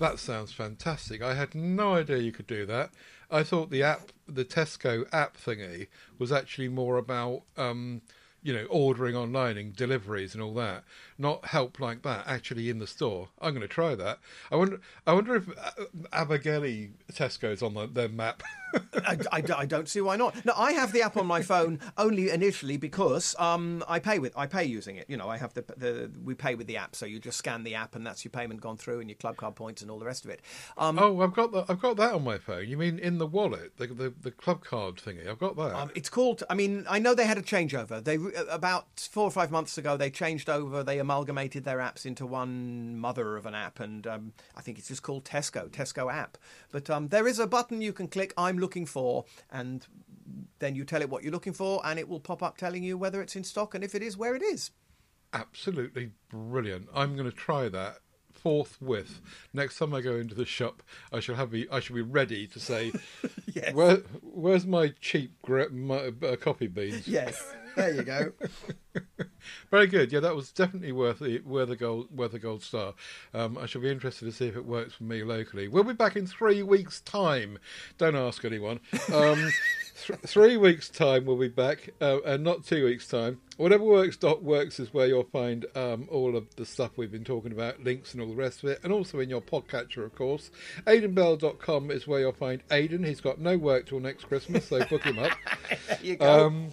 That sounds fantastic. I had no idea you could do that. I thought the app, the Tesco app thingy, was actually more about, um, you know, ordering online and deliveries and all that. Not help like that actually in the store. I'm going to try that. I wonder. I wonder if uh, Abergele Tesco's on the, their map. I, I- I don't see why not. No, I have the app on my phone only initially because um, I pay with I pay using it. You know, I have the the we pay with the app, so you just scan the app and that's your payment gone through and your club card points and all the rest of it. Um, oh, I've got that. I've got that on my phone. You mean in the wallet, the the, the club card thingy? I've got that. Um, it's called. I mean, I know they had a changeover. They about four or five months ago they changed over. They amalgamated their apps into one mother of an app, and um, I think it's just called Tesco Tesco app. But um, there is a button you can click. I'm looking for, and then you tell it what you're looking for, and it will pop up telling you whether it's in stock and if it is, where it is. Absolutely brilliant. I'm going to try that forthwith. Next time I go into the shop, I shall have be I shall be ready to say, Yes. Where, "Where's my cheap gra- my, uh, coffee beans?" Yes, there you go. Very good. Yeah, that was definitely worth the worth the gold worth a gold star. Um, I shall be interested to see if it works for me locally. We'll be back in three weeks' time. Don't ask anyone. Um, th- three weeks' time we'll be back, uh, and not two weeks' time. Whatever works dot works is where you'll find um, all of the stuff we've been talking about, links and all the rest of it, and also in your podcatcher, of course. AidanBell.com is where you'll find Aidan. He's got no work till next Christmas, so book him up. You go. Um,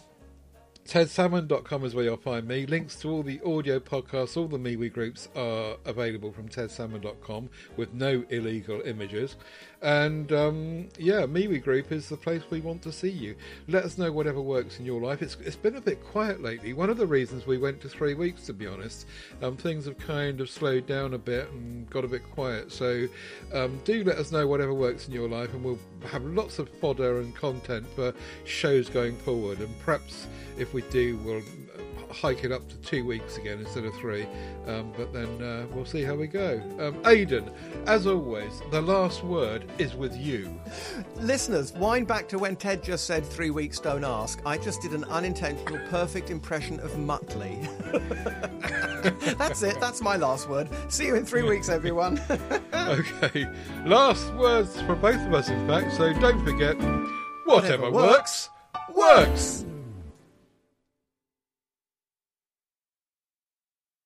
TedSalmon.com is where you'll find me. Links to all the audio podcasts, all the MeWe groups are available from TedSalmon.com with no illegal images. And um, yeah, MeWe group is the place we want to see you. Let us know whatever works in your life. It's, it's been a bit quiet lately. One of the reasons we went to three weeks, to be honest, um, things have kind of slowed down a bit and got a bit quiet. So um, do let us know whatever works in your life, and we'll have lots of fodder and content for shows going forward. And perhaps if we do, we'll hike it up to two weeks again instead of three. Um, but then uh, we'll see how we go. Um, Aidan, as always, the last word is with you. Listeners, wind back to when Ted just said three weeks don't ask. I just did an unintentional perfect impression of Muttley. That's it. That's my last word. See you in three weeks, everyone. Okay, last words for both of us, in fact. So don't forget, whatever, Whatever works, works, works.